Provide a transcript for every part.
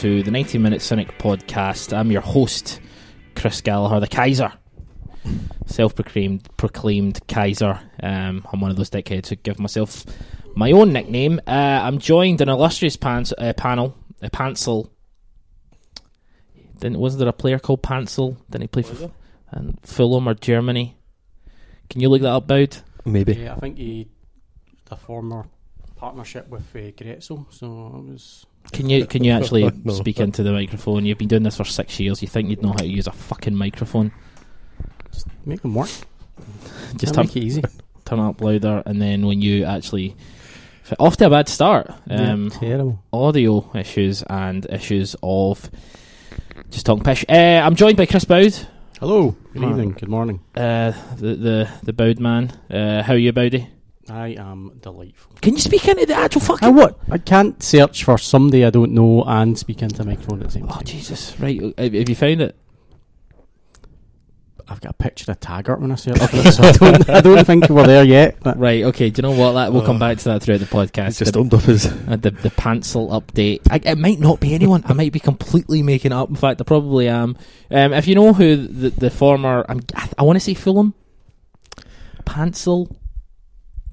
Hello and welcome to the 90 Minute Cynic podcast. I'm your host, Chris Gallagher, the Kaiser. Self proclaimed proclaimed Kaiser. Um, I'm one of those dickheads who give myself my own nickname. Uh, I'm joined in an illustrious pans- uh, panel, uh, Pansel. Didn't, wasn't there a player called Pansel? Didn't he play for and Fulham or Germany? Can you look that up, Boud? Maybe. Yeah, I think he a former partnership with uh, Gretzel, so it was. Can you can you actually No. speak into the microphone? You've been doing this for six years. You think you'd know how to use a fucking microphone? Just make them work. Just Just turn, make it easy. turn up louder, and then when you actually off to a bad start. Um, yeah, terrible. audio issues and issues of just talking pish. Uh, I'm joined by Chris Boud, Hello. Good Man. evening. Good morning. uh, the the the Boud man. Uh, how are you, Bowdy? I am delightful. Can you speak into the actual I fucking? what? I can't search for somebody I don't know and speak into a microphone at the same Oh time. Jesus! Right, uh, have have you found it? I've got a picture of Taggart when I search for it, so I don't, I don't think we're there yet. But Right. Okay. Do you know what? That we'll come Oh. back to that throughout the podcast. Just The- up his. Uh, the the pencil update. I, it might not be anyone. I might be completely making it up. In fact, I probably am. Um, if you know who the, the former, I'm, I, I want to say Fulham, Pencil.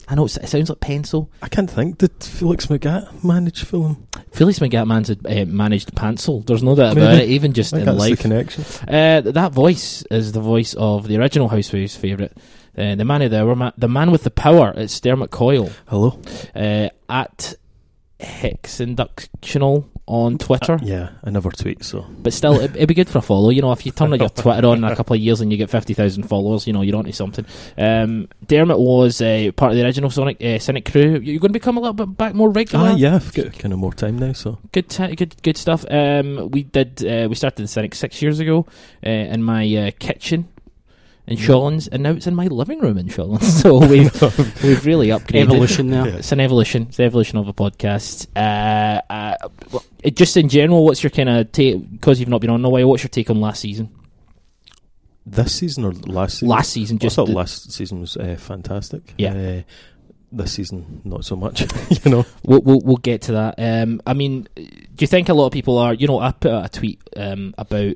I know it sounds like pencil. I can't think. Did Felix Magath manage Fulham? Felix Magath managed, uh, managed Pencil. There's no doubt about it. Even just in that's the life, connection. uh, that voice is the voice of the original Housewives favourite, uh, the man of the hour, ma- the man with the power. It's Dermot Coyle Hello. uh, at Hicks Inductional on Twitter. Yeah, I never tweet, so But still, it, it'd be good for a follow. You know, if you turn your Twitter on in a couple of years and you get 50,000 followers, you know, you're onto something. Um, Dermot was uh, part of the original Sonic uh, Cynic crew. You're going to become a little bit back more regular. ah, yeah, I've got kind of more time now, so Good, t- good, good stuff. Um, we did. Uh, we started the Cynic six years ago uh, in my uh, kitchen in Yeah. Shawlands, and now it's in my living room in Shawlands. So we've we've really upgraded. evolution now. Yeah. It's an evolution. It's the evolution of a podcast. Uh, uh, well, it- just in general, what's your kind of take? Because you've not been on in a while, what's your take on last season? this season or last season? Last season, I just thought last season was uh, fantastic. Yeah. Uh, this season, not so much. you know. We'll, we'll we'll get to that. Um, I mean, do you think a lot of people are? You know, I put out a tweet um, about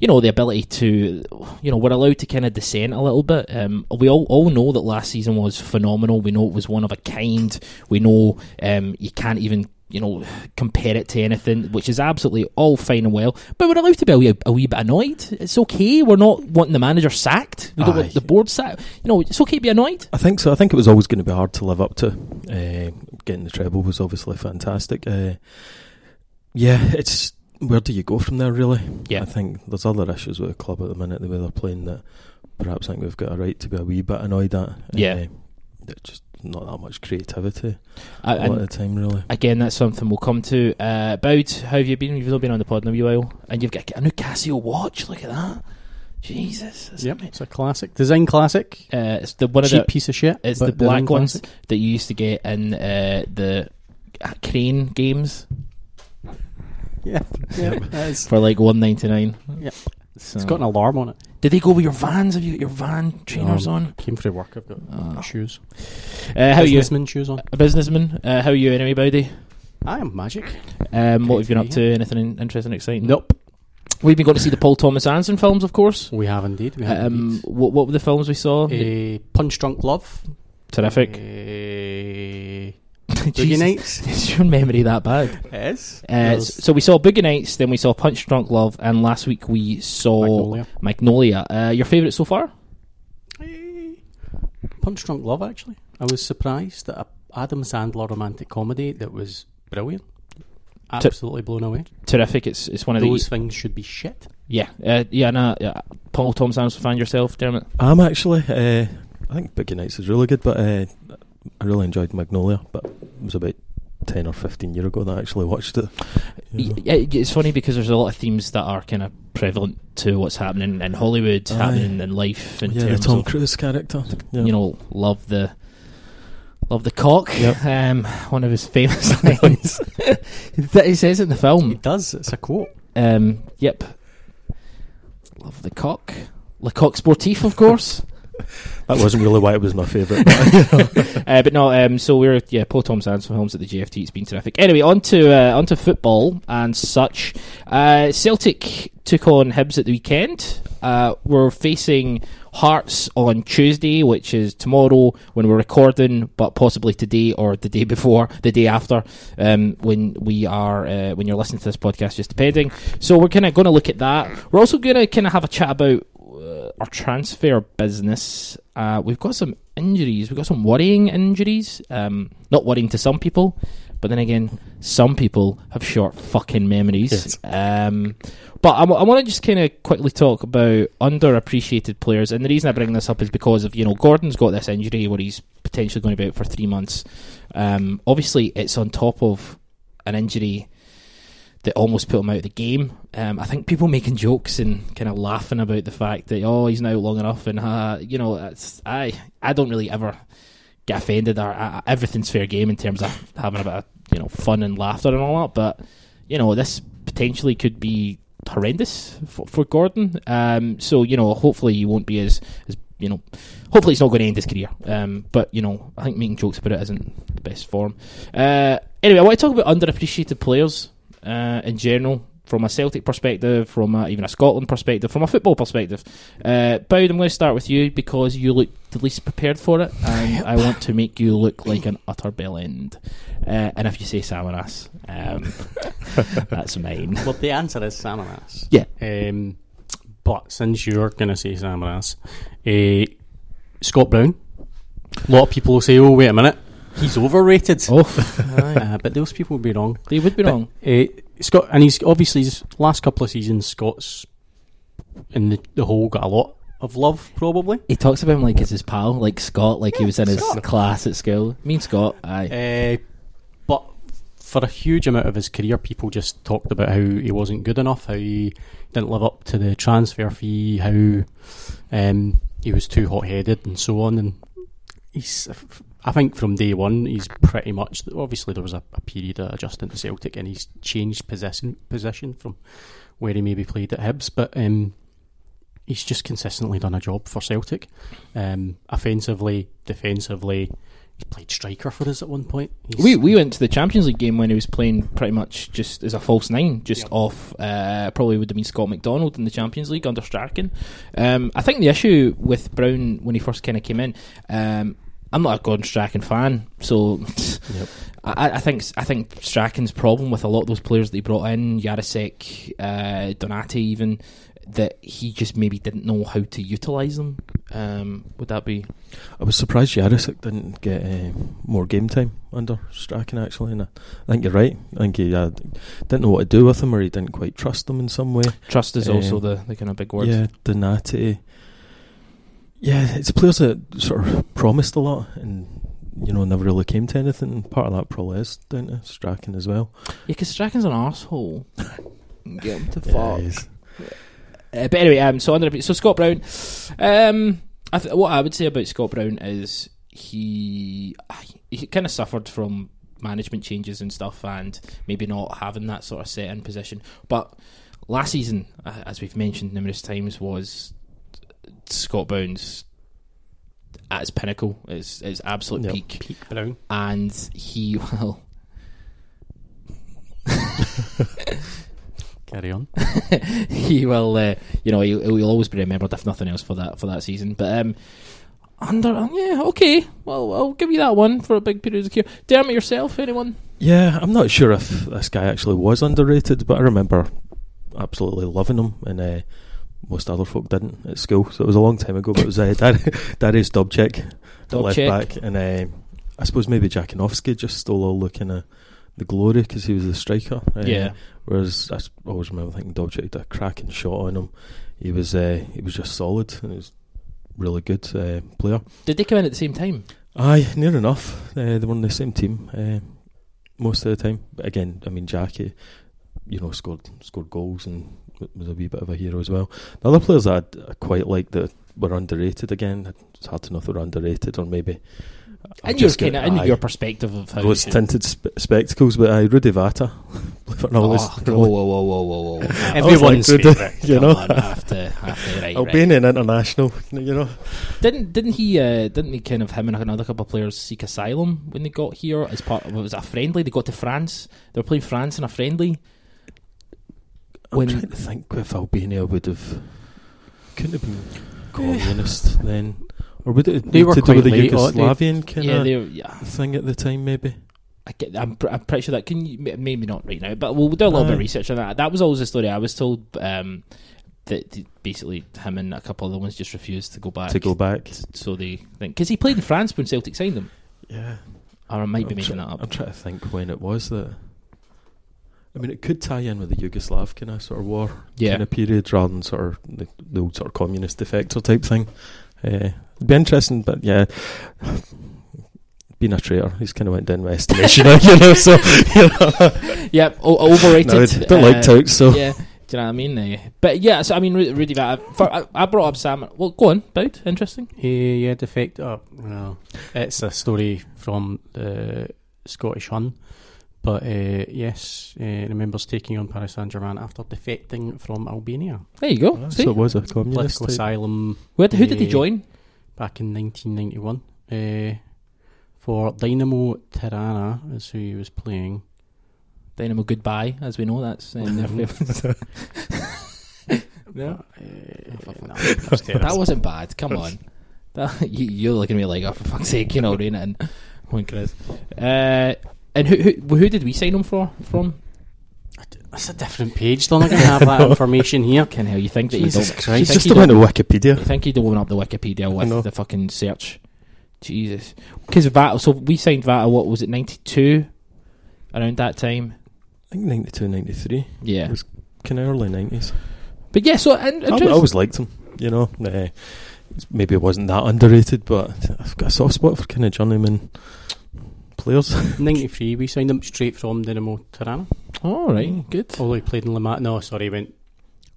you know the ability to you know we're allowed to kind of dissent a little bit. Um, we all all know that last season was phenomenal. We know it was one of a kind. We know um, you can't even. You know, compare it to anything, which is absolutely all fine and well. But we're allowed to be a wee, a wee bit annoyed. It's okay. We're not wanting the manager sacked. We don't Aye. want the board sacked. You know, it's okay to be annoyed. I think so. I think it was always going to be hard to live up to. Uh, getting the treble was obviously fantastic. Uh, yeah, it's where do you go from there? Really? Yeah. I think there's other issues with the club at the minute, the way they're playing. That perhaps I think we've got a right to be a wee bit annoyed at. Yeah. uh, just not that much creativity I- a and- lot of the time, really. Again, that's something we'll come to. Uh, Boud, how have you been? You've not been on the pod in a wee while, and you've got a new Casio watch. Look at that, Jesus! It's, Yep, it's a classic. Design classic. uh, it's the one of Cheap the piece of shit. it's the black design ones classic. that you used to get in uh, the uh, crane games Yeah, yeah. for like one ninety nine. Yep. So, It's got an alarm on it. did they go with your vans? Have you got your van trainers Um, on? Came for work. I've got Oh. shoes. Uh, how are you? Businessman shoes on. A businessman. Uh, how are you anyway, Bowdy? I am magic. Um, what have you been up to? Anything in- interesting, exciting? Nope. We've been going to see the Paul Thomas Anderson films, of course. We have indeed. We have Um, indeed. what, what were the films we saw? A Punch Drunk Love. Terrific. Boogie Nights. Is your memory that bad? Yes. Uh, s- so we saw Boogie Nights, then we saw Punch Drunk Love, and last week we saw Magnolia. Magnolia. Uh, your favourite so far? Eh, Punch Drunk Love, actually. I was surprised that a Adam Sandler romantic comedy that was brilliant. Absolutely blown away. Terrific. It's it's one of Those the things should be shit. yeah uh, yeah no yeah. Paul Thomas Anderson fan yourself, Dermot. I'm actually. Uh, I think Boogie Nights is really good, but uh, I really enjoyed Magnolia. But it was about ten or fifteen year ago that I actually watched it. you know. It's funny because there's a lot of themes that are kind of prevalent to what's happening in Hollywood, Aye. happening in life in yeah, the Tom of Cruise character. Yeah. you know love the love the cock. Yep. Um, one of his famous lines that he says in the film. It does. It's a quote. Um, yep. Love the cock. Le Coq Sportif, of course. That wasn't really why it was my favourite. But, uh, but no, um, so we're yeah, Paul Thomas Anderson films at the GFT. It's been terrific. Anyway, on to uh, on to football and such. Uh, Celtic took on Hibs at the weekend. Uh, we're facing Hearts on Tuesday, which is tomorrow when we're recording, but possibly today or the day before, the day after, um, when we are uh, when you're listening to this podcast, just depending. So we're kind of going to look at that. We're also going to kind of have a chat about our transfer business. Uh, we've got some injuries. We've got some worrying injuries. Um, not worrying to some people, but then again, some people have short fucking memories. Yes. Um, but I, want to just kind of quickly talk about underappreciated players, and the reason I bring this up is because of you know Gordon's got this injury where he's potentially going to be out for three months. Um, obviously, it's on top of an injury that almost put him out of the game. Um, I think people making jokes and kind of laughing about the fact that oh he's now long enough and uh, you know it's, I I don't really ever get offended or uh, everything's fair game in terms of having a bit of you know fun and laughter and all that. But you know this potentially could be horrendous for, for Gordon. Um, so you know hopefully he won't be as as you know, hopefully it's not going to end his career. Um, but you know, I think making jokes about it isn't the best form. Uh, anyway, I want to talk about underappreciated players uh, in general, from a Celtic perspective, from a, even a Scotland perspective, from a football perspective. Uh, Boud, I'm going to start with you because you look the least prepared for it, and I want to make you look like an utter bell end. Uh, and if you say Samaras, um, that's mine. Well, the answer is Samaras. Yeah. Um, but since you're going to say Samaras, uh, Scott Brown. A lot of people will say, "Oh, wait a minute, he's overrated." Oh, Uh, but those people would be wrong. they would be But, wrong. Uh, Scott, and he's obviously his last couple of seasons. Scott's in the, the whole got a lot of love, probably. He talks about him like it's his pal, like Scott, like he was in his Scott. class at school. Me and Scott, aye. Uh, but for a huge amount of his career, people just talked about how he wasn't good enough, how he didn't live up to the transfer fee, how um, he was too hot headed, and so on. And he's, I think, from day one, he's pretty much. Obviously, there was a, a period of adjusting to Celtic, and he's changed position position from where he maybe played at Hibs, but. Um, He's just consistently done a job for Celtic, um, offensively, defensively. He's played striker for us at one point. He's, We we went to the Champions League game when he was playing pretty much just as a false nine, just Yep. off. Uh, probably would have been Scott McDonald in the Champions League under Strachan. Um, I think the issue with Brown when he first kind of came in. Um, I'm not a Gordon Strachan fan, so Yep. I, I think I think Strachan's problem with a lot of those players that he brought in, Jarosik, uh, Donati, even that he just maybe didn't know how to utilise them. Um, would that be? I was surprised Jarosik didn't get uh, more game time under Strachan actually, and I, I think you're right. I think he uh, didn't know what to do with him, or he didn't quite trust them in some way. Trust is Um, also the, the kind of big word. Yeah, Donati. Yeah, it's players that sort of promised a lot and you know never really came to anything. Part of that probably is down to Strachan as well. Yeah, because Strachan's an asshole. Get him to Yeah, fuck. is. Uh, but anyway, um, so under so Scott Brown, um, I th- what I would say about Scott Brown is he he kind of suffered from management changes and stuff, and maybe not having that sort of set in position. But last season, uh, as we've mentioned numerous times, was Scott Brown's at his pinnacle, his, his absolute Yep. peak, Peak Brown. and he will. Carry on. he will, uh, you know, he'll, he'll always be remembered if nothing else for that for that season. But um, under, um, yeah, okay, well, I'll give you that one for a big period of career. it yourself, anyone? Yeah, I'm not sure if this guy actually was underrated, but I remember absolutely loving him, and uh, most other folk didn't at school. So it was a long time ago, but it was uh, Dar- Darius Wdowczyk, at left back, and uh, I suppose maybe Dziekanowski just stole all the kind of the glory because he was the striker. Uh, yeah, Whereas I always remember thinking Wdowczyk had a cracking shot on him. He was uh, he was just solid and he was really good uh, player. did they come in at the same time? Aye, near enough. Uh, they were on the same team uh, most of the time. But again, I mean, Jackie, you know, scored scored goals and was a wee bit of a hero as well. The other players I, I quite like that were underrated. Again, it's hard to know if they were underrated or maybe and your kind of aye, your perspective of how Those tinted sp- spectacles, but I Rudi Vata. Believe it or not, Oh, was whoa, really- whoa, whoa, whoa, whoa, whoa! I was Everyone's like, Rudy, you know, on, I have to, have to, right, international, you know. Didn't didn't he uh, didn't he kind of him and another couple of players seek asylum when they got here as part of it was a friendly? They got to France. They were playing France in a friendly. I'm When- trying to think if Albania would have couldn't have been communist then, or would it They be were to do with the they- Yugoslavian kind yeah, of they yeah. thing at the time? Maybe. I get, I'm, pr- I'm pretty sure that can you, maybe not right now, but we'll do a little bit of research on that. That was always the story I was told. Um, that basically him and a couple of the ones just refused to go back. to go back. So they think because he played in France when Celtic signed him, Yeah, or I might be I'm making try- that up. I'm trying to think when it was that. I mean, it could tie in with the Yugoslav kind of sort of war Yeah, kind of period rather than sort of the, the old sort of communist defector type thing. Uh, it'd be interesting, but yeah, being a traitor, he's kind of went down my estimation, you know. So you know, yeah, o- overrated. no, I don't uh, like touts, so Yeah, do you know what I mean? Uh, but yeah, so I mean, Ru- Rudy Vat. For, I, I brought up Sam. Well, go on, Boud. Interesting. Uh, yeah, defect. Oh, well, it's a story from the Scottish Hun. But uh, yes, uh, remembers taking on Paris Saint Germain after defecting from Albania. There you go. See, so it was a communist. Political type. asylum Where, who did he uh, join? back in 1991. Uh, for Dynamo Tirana is who he was playing. Dynamo Goodbye, as we know. That's their favourite. no, Uh, no, that wasn't bad. Come on, that, you, you're looking at me like, oh, for fuck's sake, you know, rein it in. Come on, Chris. Uh, and who, who who did we sign him for? From? That's a different page. Don't I gonna have that information here? Can hell you think that Jesus you don't? Christ. He's just he went to don't- Wikipedia. You think he'd open up the Wikipedia with the fucking search? Jesus, because Vata. So we signed Vata. What was it? Ninety two, around that time. I think 92, 93. Yeah, it was kind of early 90s. but yeah. So and, I, I always liked him, you know. Uh, maybe it wasn't that underrated, but I've got a soft spot for kind of journeyman players. 93, we signed him straight from Dynamo Tirana. all right, good. Although he played in Le Mans. No, sorry, he went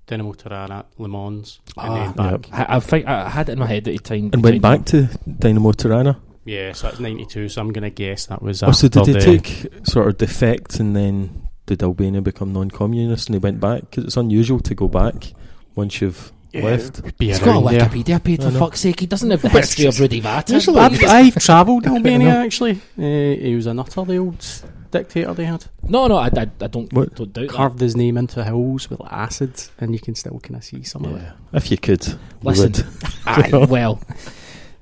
Dynamo Tirana, Le Mans, and Ah, then back. I, I think I had it in my head that he signed and went signed back to Dynamo Tirana. Yeah, so that's 92, so I'm going to guess that was Oh, so did he the- take sort of defect and then did Albania become non-communist and he went back? Because it's unusual to go back once you've Yeah, left. Be He's got a around there. Wikipedia page for fuck's sake. He doesn't have the history of Rudi Vata. I've, I've travelled Albania actually. Uh, he was an utterly old dictator they had. No, no, I, I, I don't, What? don't doubt that. Carved his name into hills with acid, and you can still kind of see some of it. If you could, you Listen, would. aye, well,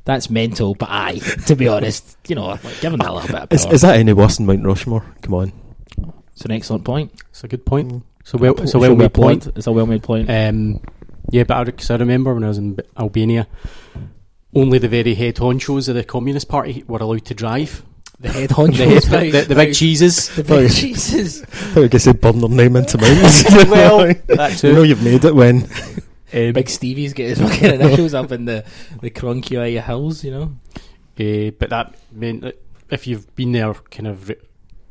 that's mental, but aye, to be honest, you know, like, give him that little bit of Is, power. is that any worse than Mount Rushmore? Come on. It's an excellent point. It's a good point. Mm. So well, it's a well me made point. It's a well made point. Um, yeah, but I, cause I remember when I was in Albania, only the very head honchos of the Communist Party were allowed to drive. the head The, head, the, the big cheeses. The big cheeses. I thought you said burn their name into mines. well, that too. You know you've made it when. Um, Big Stevie's get his fucking initials up in the the Cronkia hills, you know. Uh, but that meant that if you've been there kind of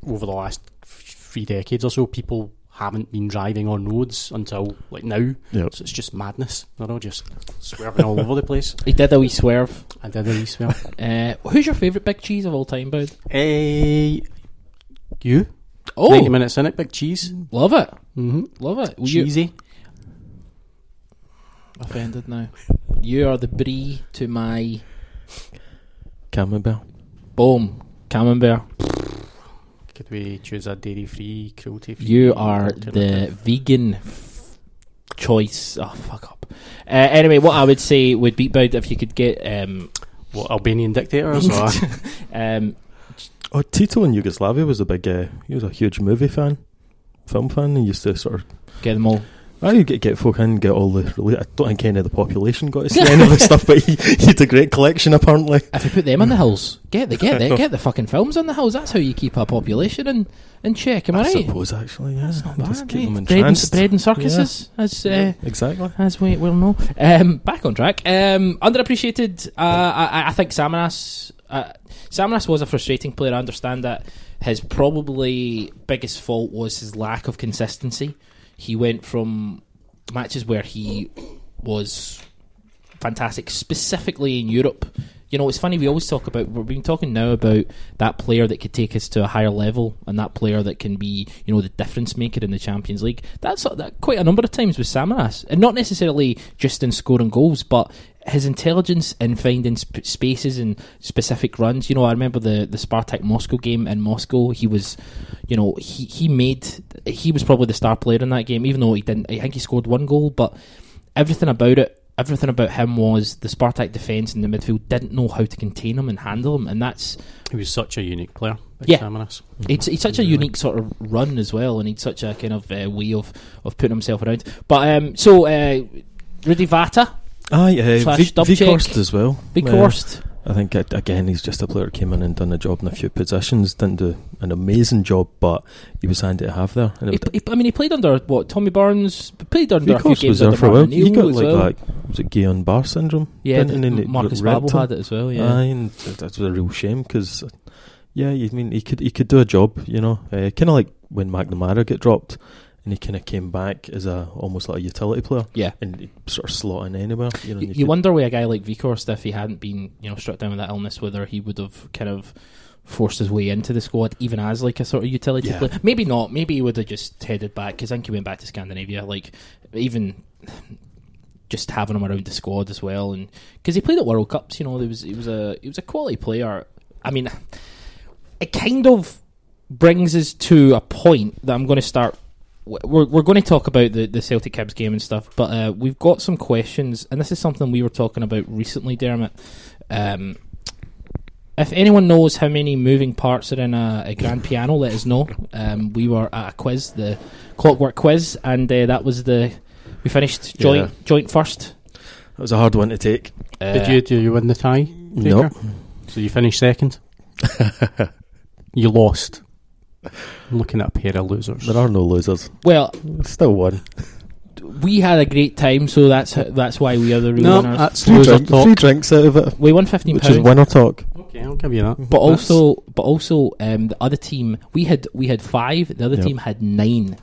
over the last three decades or so, people haven't been driving on roads until like now. Yep. So it's just madness. They're all just swerving all over the place. He did a wee swerve. I did a wee swear. Uh, who's your favourite big cheese of all time, Bud? Eh, you? Oh, 90 minute cynic, big cheese. love it, Mm-hmm. love it. Well, you- Cheesy. offended now. You are the brie to my Camembert. boom camembert. Could we choose a dairy free, cruelty free? You are the vegan f- choice. Oh, fuck up. Uh, anyway, what I would say would be about if you could get um, what, Albanian dictators? or? um, Oh, Tito in Yugoslavia was a big. Uh, he was a huge movie fan, film fan. He used to sort of. get them all. I you get get folk in, get all the. I don't think any of the population got to see any of the stuff, but he, he had a great collection apparently. If you put them on the hills, get the get the get the fucking films on the hills. That's how you keep a population in in check. Am I, I right? suppose actually, yeah. That's not Just bad. keep eh? them Bread, and, entranced. bread and circuses, as uh, Yeah, exactly. as we will know. Um, back on track. Um, underappreciated. Uh, I, I think Samaras. Uh, Samaras was a frustrating player. I understand that his probably biggest fault was his lack of consistency. He went from matches where he was fantastic, specifically in Europe. You know, it's funny. We always talk about. We've been talking now about that player that could take us to a higher level, and that player that can be, you know, the difference maker in the Champions League. That's that quite a number of times with Samaras, and not necessarily just in scoring goals, but his intelligence in finding sp- spaces and specific runs. You know, I remember the the Spartak Moscow game in Moscow. He was, you know, he he made he was probably the star player in that game, even though he didn't. I think he scored one goal, but everything about it. Everything about him was the Spartak defence in the midfield didn't know how to contain him and handle him, and that's He was such a unique player. Yeah. Samaras. it's, it's such a unique sort of run as well, and he's such a kind of uh, way of, of putting himself around. But um, so uh, Rudy Vata, Aye, uh, Vik- Wdowczyk. Wieghorst as well. Big Uh, I think again he's just a player who came in and done a job in a few positions. Didn't do an amazing job, but he was handy to have there. He, he, I mean, he played under what Tommy Burns played under a few games was there under for a while. He got like well. that. Was it Guillain Barre syndrome? yeah, didn't the- And Markus Babbel had it as well. Yeah, Aye, and was a real shame because, yeah, I mean he could he could do a job, you know, uh, kind of like when McNamara got dropped, and he kind of came back as a almost like a utility player, yeah. and sort of slot in anywhere. You know, You, you could- wonder with a guy like Wieghorst if he hadn't been, you know, struck down with that illness, whether he would have kind of forced his way into the squad, even as like a sort of utility Yeah. player. Maybe not. Maybe he would have just headed back because I think he went back to Scandinavia. Like even just having him around the squad as well, and because he played at World Cups, you know, there was he was a he was a quality player. I mean, it kind of brings us to a point that I'm going to start. We're, we're going to talk about the, the Celtic Cubs game and stuff, but uh, we've got some questions, and this is something we were talking about recently, Dermot. Um, if anyone knows how many moving parts are in a, a grand piano, let us know. Um, we were at a quiz, the Clockwork Quiz, and uh, that was the we finished joint Yeah. joint first. That was a hard one to take. Uh, Did you do you win the tie? No, Baker? So you finished second. you lost. I'm looking at a pair of losers. there are no losers. Well, Still one. we had a great time, so that's that's why we are the real no, winners. that's Three, loser drink, talk. three drinks out of it, we won fifteen which is pounds. winner talk. Okay, I'll give you that. But That's- also, but also, um, the other team we had we had five. The other Yep. team had nine.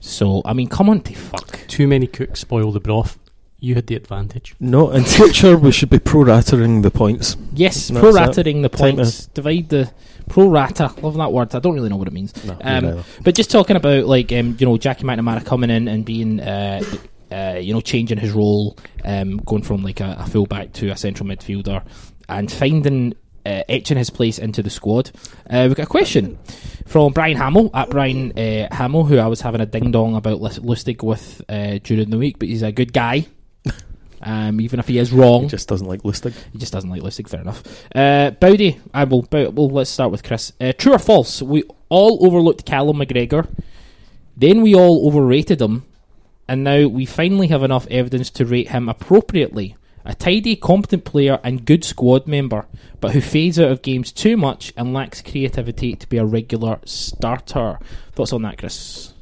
So I mean, come on, to fuck. too many cooks spoil the broth. You had the advantage. No, in future we should be pro-ratering the points. Yes, That's pro-rating the points. Divide the pro-rata. Love that word. I don't really know what it means. No, Um. But just talking about like um, you know Jackie McNamara coming in and being uh, uh, you know changing his role, um, going from like a, a fullback to a central midfielder, and finding uh, etching his place into the squad. Uh, we've got a question from Brian Hamill at Brian uh, Hamill, who I was having a ding dong about Lustig with uh, during the week, but he's a good guy. Um, even if he is wrong, He just doesn't like Lustig. he just doesn't like Lustig, fair enough. Uh, Bowdy, I will. Bow, well, let's start with Chris. Uh, true or false? We all overlooked Callum McGregor, then we all overrated him, and now we finally have enough evidence to rate him appropriately. A tidy, competent player and good squad member, but who fades out of games too much and lacks creativity to be a regular starter. Thoughts on that, Chris?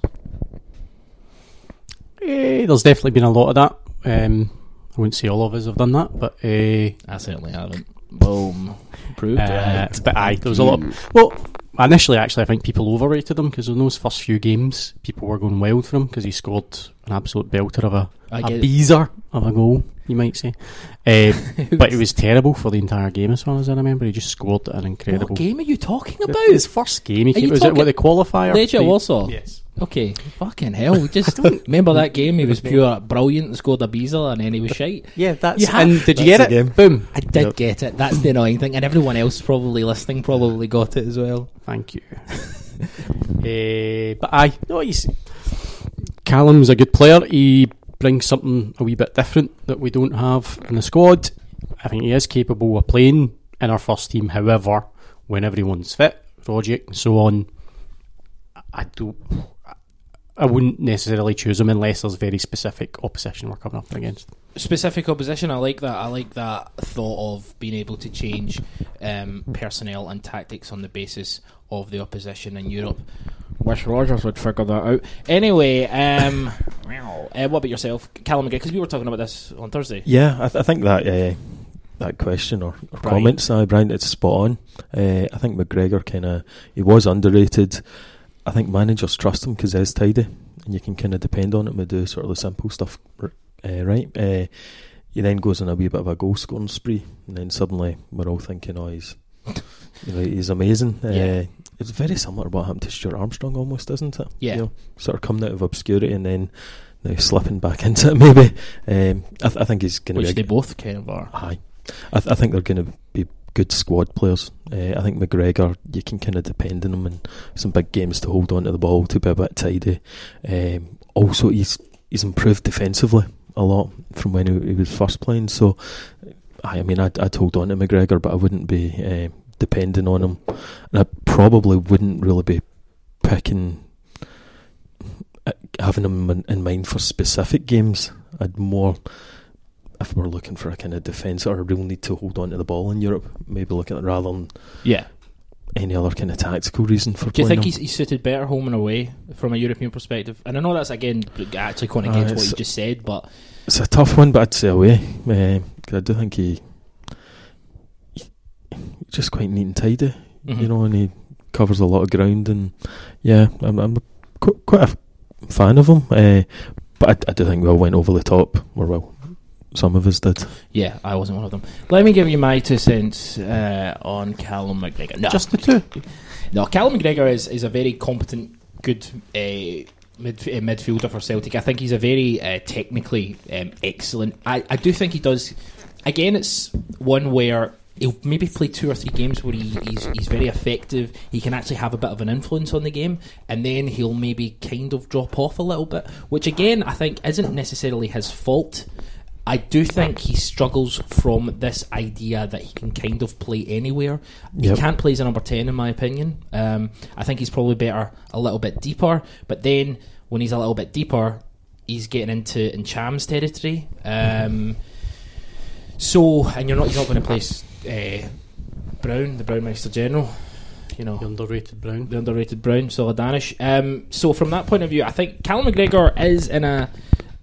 Eh, there's definitely been a lot of that. Um, I wouldn't say all of us have done that, but uh, I certainly haven't. Boom. Proved Uh, right. but aye, there was a lot. Well, initially, actually, I think people overrated him because in those first few games, people were going wild for him because he scored an absolute belter of a, I a get- beezer of a goal, you might say. Uh, but it was terrible for the entire game, as far as I remember. He just scored an incredible. What game are you talking about? His first game, he Are came, you was it talking- what the qualifier? Legia The- Warsaw? Yes. Okay, fucking hell. We just remember that game. He was pure brilliant and scored a beezel, and then he was shite. Yeah, that's. You have- and did you get it? game. Boom. I did Yep. get it. That's the annoying thing, and everyone else probably listening probably got it as well. Thank you. uh, but I no, he's Callum's a good player. He brings something a wee bit different that we don't have in the squad. I think he is capable of playing in our first team. However, when everyone's fit, Rogic and so on, I don't. I wouldn't necessarily choose him unless there's very specific opposition we're coming up against. Specific opposition. I like that. I like that thought of being able to change um, personnel and tactics on the basis of the opposition in Europe. Wish Rodgers would figure that out. Anyway, um, uh, what about yourself, Callum? Because we were talking about this on Thursday. Yeah, I, th- I think that uh, that question or, or Brian. comments, uh, Brian, it's spot on. Uh, I think McGregor kind of he was underrated. I think managers trust him because he's tidy, and you can kind of depend on him to do sort of the simple stuff uh, right. Uh, he then goes on a wee bit of a goal scoring spree, and then suddenly we're all thinking, oh, he's you know, he's amazing. Yeah. Uh, it's very similar to what happened to Stuart Armstrong, almost, isn't it? Yeah. You know, sort of coming out of obscurity and then now slipping back into it. Maybe. Um, I, th- I think he's going to Which they A, both kind of are. aye. I, th- I think they're going to be good squad players. Uh, I think McGregor, you can kind of depend on him in some big games to hold on to the ball, to be a bit tidy. Um, also, he's he's improved defensively a lot from when he, he was first playing. So, I, I mean, I'd, I'd hold on to McGregor, but I wouldn't be uh, depending on him, and I probably wouldn't really be picking uh, having him in, in mind for specific games. I'd more if we're looking for a kind of defence or a real need to hold on to the ball in Europe, maybe look at it rather than Yeah. any other kind of tactical reason for Do you think him. he's, he's suited better home and away from a European perspective? And I know that's again actually going Uh, against what it's- you just said, but It's a tough one, but I'd say away. Uh, I do think he, just quite neat and tidy, Mhm. you know, and he covers a lot of ground. And yeah, I'm, I'm qu- quite a fan of him. Uh, but I, I do think we all went over the top, or well, some of us did. yeah, I wasn't one of them. Let me give you my two cents uh, on Callum McGregor. No, Just the two. no, Callum McGregor is, is a very competent, good uh, mid, uh, midfielder for Celtic. I think he's a very uh, technically um, excellent. I, I do think he does. Again, it's one where he'll maybe play two or three games where he, he's he's very effective. He can actually have a bit of an influence on the game, and then he'll maybe kind of drop off a little bit, which again I think isn't necessarily his fault. I do think he struggles from this idea that he can kind of play anywhere. He can't play as a number 10, in my opinion. Um, I think he's probably better a little bit deeper, but then when he's a little bit deeper, he's getting into Ntcham's territory. Um, so, and you're not, he's not going to place uh, Brown, the Brownmeister General, you know The underrated Brown. the underrated Brown, Solidanish. Um, so from that point of view, I think Callum McGregor is in a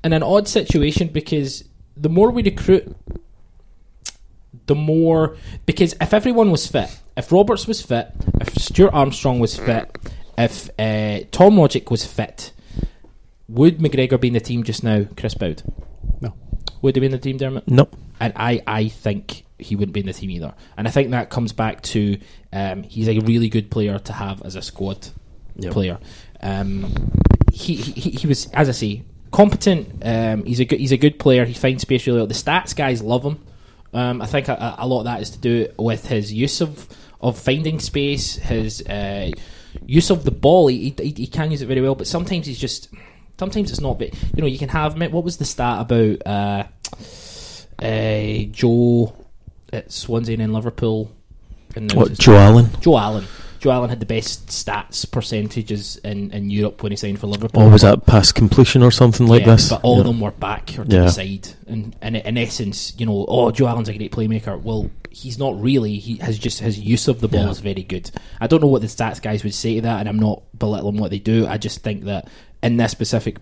in an odd situation because the more we recruit, the more because if everyone was fit, if Roberts was fit, if Stuart Armstrong was fit, if uh, Tom Rogic was fit, would McGregor be in the team just now? Chris Boud, No. would he be in the team, Dermot? No, and I, I think he wouldn't be in the team either. And I think that comes back to um, he's a really good player to have as a squad Yep. player. Um, he, he he was, as I say, competent. Um, he's a good he's a good player. He finds space really well. The stats guys love him. Um, I think a, a lot of that is to do with his use of of finding space, his uh, use of the ball. He, he he can use it very well, but sometimes he's just sometimes it's not. But you know, you can have what was the stat about uh, uh, Joe at Swansea and in Liverpool? And what Joe Allen? Joe Allen. Joe Allen had the best stats percentages in, in Europe when he signed for Liverpool. Or was that past completion or something like Yeah, this? But all Yeah. of them were back or to Yeah. the side. And, and in essence, you know, oh, Joe Allen's a great playmaker. Well, he's not really. He has just his use of the ball is very good. I don't know what the stats guys would say to that, and I'm not belittling what they do. I just think that in this specific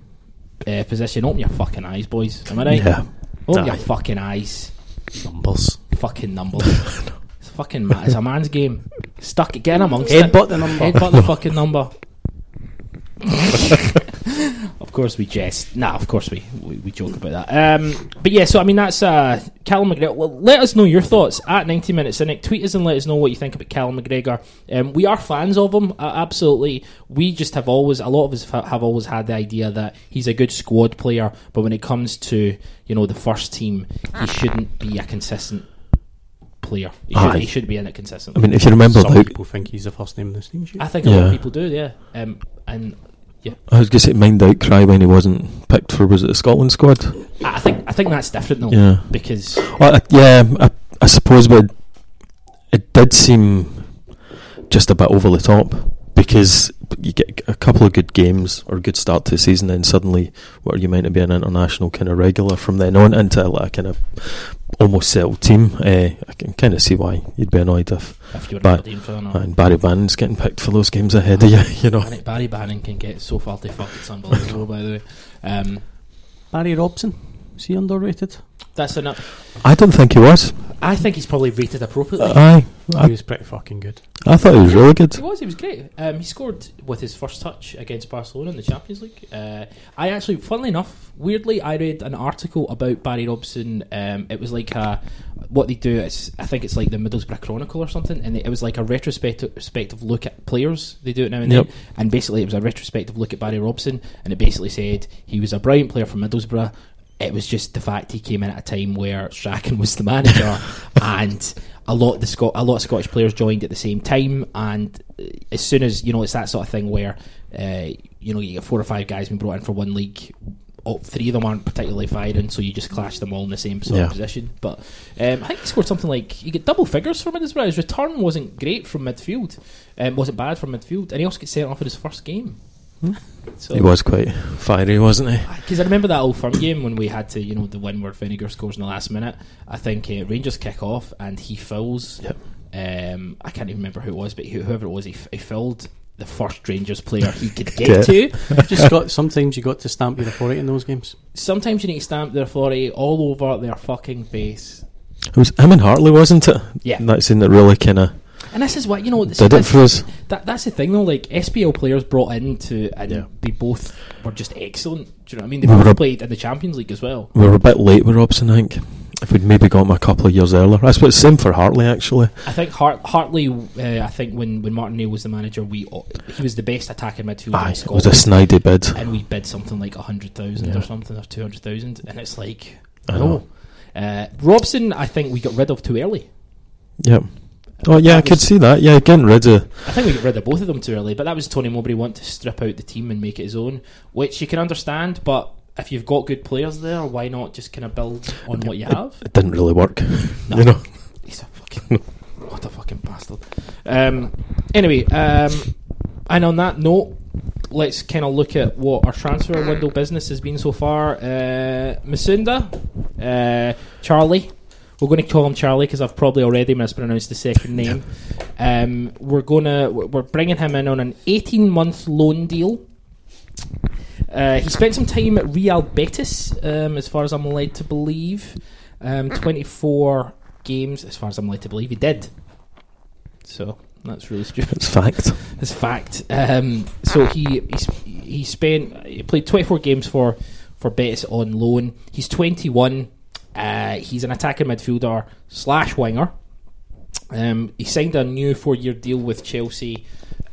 uh, position, open your fucking eyes, boys. Am I right? Yeah. Open Aye. your fucking eyes. Numbers. Fucking number. it's fucking ma- It's a man's game. Stuck again in amongst it. Headbutt the number. Headbutt the fucking number. of course we jest. Nah, of course we, we, we joke about that. Um, but yeah, so I mean that's uh, Callum McGregor. Well, let us know your thoughts at 90 minutes cynic. Tweet us and let us know what you think about Callum McGregor. Um, we are fans of him, uh, absolutely. We just have always a lot of us have always had the idea that he's a good squad player, but when it comes to you know the first team, he shouldn't be a consistent player. He should, he should be in it consistently. I mean, if you remember, Some like, people think he's the first name in the team sheet. I think a lot of Yeah. people do, yeah. Um, and yeah, I was going to say mind outcry when he wasn't picked for was it the Scotland squad? I I think I think that's different though, Yeah. because Well, I, yeah, I, I suppose, but it, it did seem just a bit over the top because you get a couple of good games or a good start to the season, then suddenly, what are you meant to be an international kind of regular from then on into like a kind of almost settled team? Uh, I can kind of see why you'd be annoyed if if you're an But- Aberdeen fan, or and Barry Bannan's getting picked for those games ahead of you. You know, Barry, Barry Bannan can get so far to fuck. It's unbelievable, by the way. Um, Barry Robson. Is he underrated? That's enough. I don't think he was. I think he's probably rated appropriately. Aye, I, He was pretty fucking good. I thought he was really good. He was. He was great. Um, he scored with his first touch against Barcelona in the Champions League. Uh, I actually, funnily enough, weirdly, I read an article about Barry Robson. Um, it was like a what they do. Is I think it's like the Middlesbrough Chronicle or something, and it was like a retrospective retrospective look at players. They do it now and Yep. then, and basically it was a retrospective look at Barry Robson, and it basically said he was a brilliant player for Middlesbrough. It was just the fact he came in at a time where Strachan was the manager, and a lot of the Scot- a lot of Scottish players joined at the same time. And uh, as soon as you know, it's that sort of thing where uh, you know you get four or five guys being brought in for one league. All, three of them aren't particularly firing, so you just clash them all in the same sort Yeah. of position. But um, I think he scored something like you get double figures from Middlesbrough. His return wasn't great from midfield, um, wasn't bad from midfield, and he also gets sent off in his first game. So, He was quite fiery, wasn't he? because I remember that old firm game when we had to, you know, the win where Vennegoor scores in the last minute. I think uh, Rangers kick off and he fouls. Yep. Um, I can't even remember who it was, but whoever it was, he, f- he fouled the first Rangers player he could get Get. to. Just got sometimes you got to stamp your authority in those games. Sometimes you need to stamp their authority all over their fucking face. It was him and Hartley, wasn't it? Yeah. That scene that really kind of And this is what you know. this- did it for us. That that's the thing though. Like SPL players brought in to, and Yeah. they both were just excellent. Do you know what I mean? They We both were- played in the Champions League as well. We were a bit late with Robson, I think. If we'd maybe got him a couple of years earlier. I suppose same for Hartley, actually. I think Hart, Hartley. Uh, I think when when Martin Neal was the manager, we he was the best attacking midfielder Aye, in it was a snidey bid. and we bid something like a hundred thousand Yeah. or something, or two hundred thousand, and it's like I no. know. Uh, Robson, I think we got rid of too early. Yep. Oh, yeah, I could was- see that. Yeah, getting rid of. I think we got rid of both of them too early, but that was Tony Mowbray want to strip out the team and make it his own, which you can understand. But if you've got good players there, why not just kind of build on what you have? It didn't really work. No. You know? He's a fucking what a fucking bastard. Um, anyway, um, and on that note, let's kind of look at what our transfer window business has been so far. Uh, Musonda, uh, Charlie. We're going to call him Charlie because I've probably already mispronounced the second name. Um, we're gonna we're bringing him in on an 18 month loan deal. Uh, he spent some time at Real Betis, um, as far as I'm led to believe. Um, 24 games, as far as I'm led to believe. He did. So that's really stupid. It's fact. It's fact. Um, so he he, he spent he played 24 games for for Betis on loan. He's 21. Uh, he's an attacking midfielder slash winger. Um, he signed a new four-year deal with Chelsea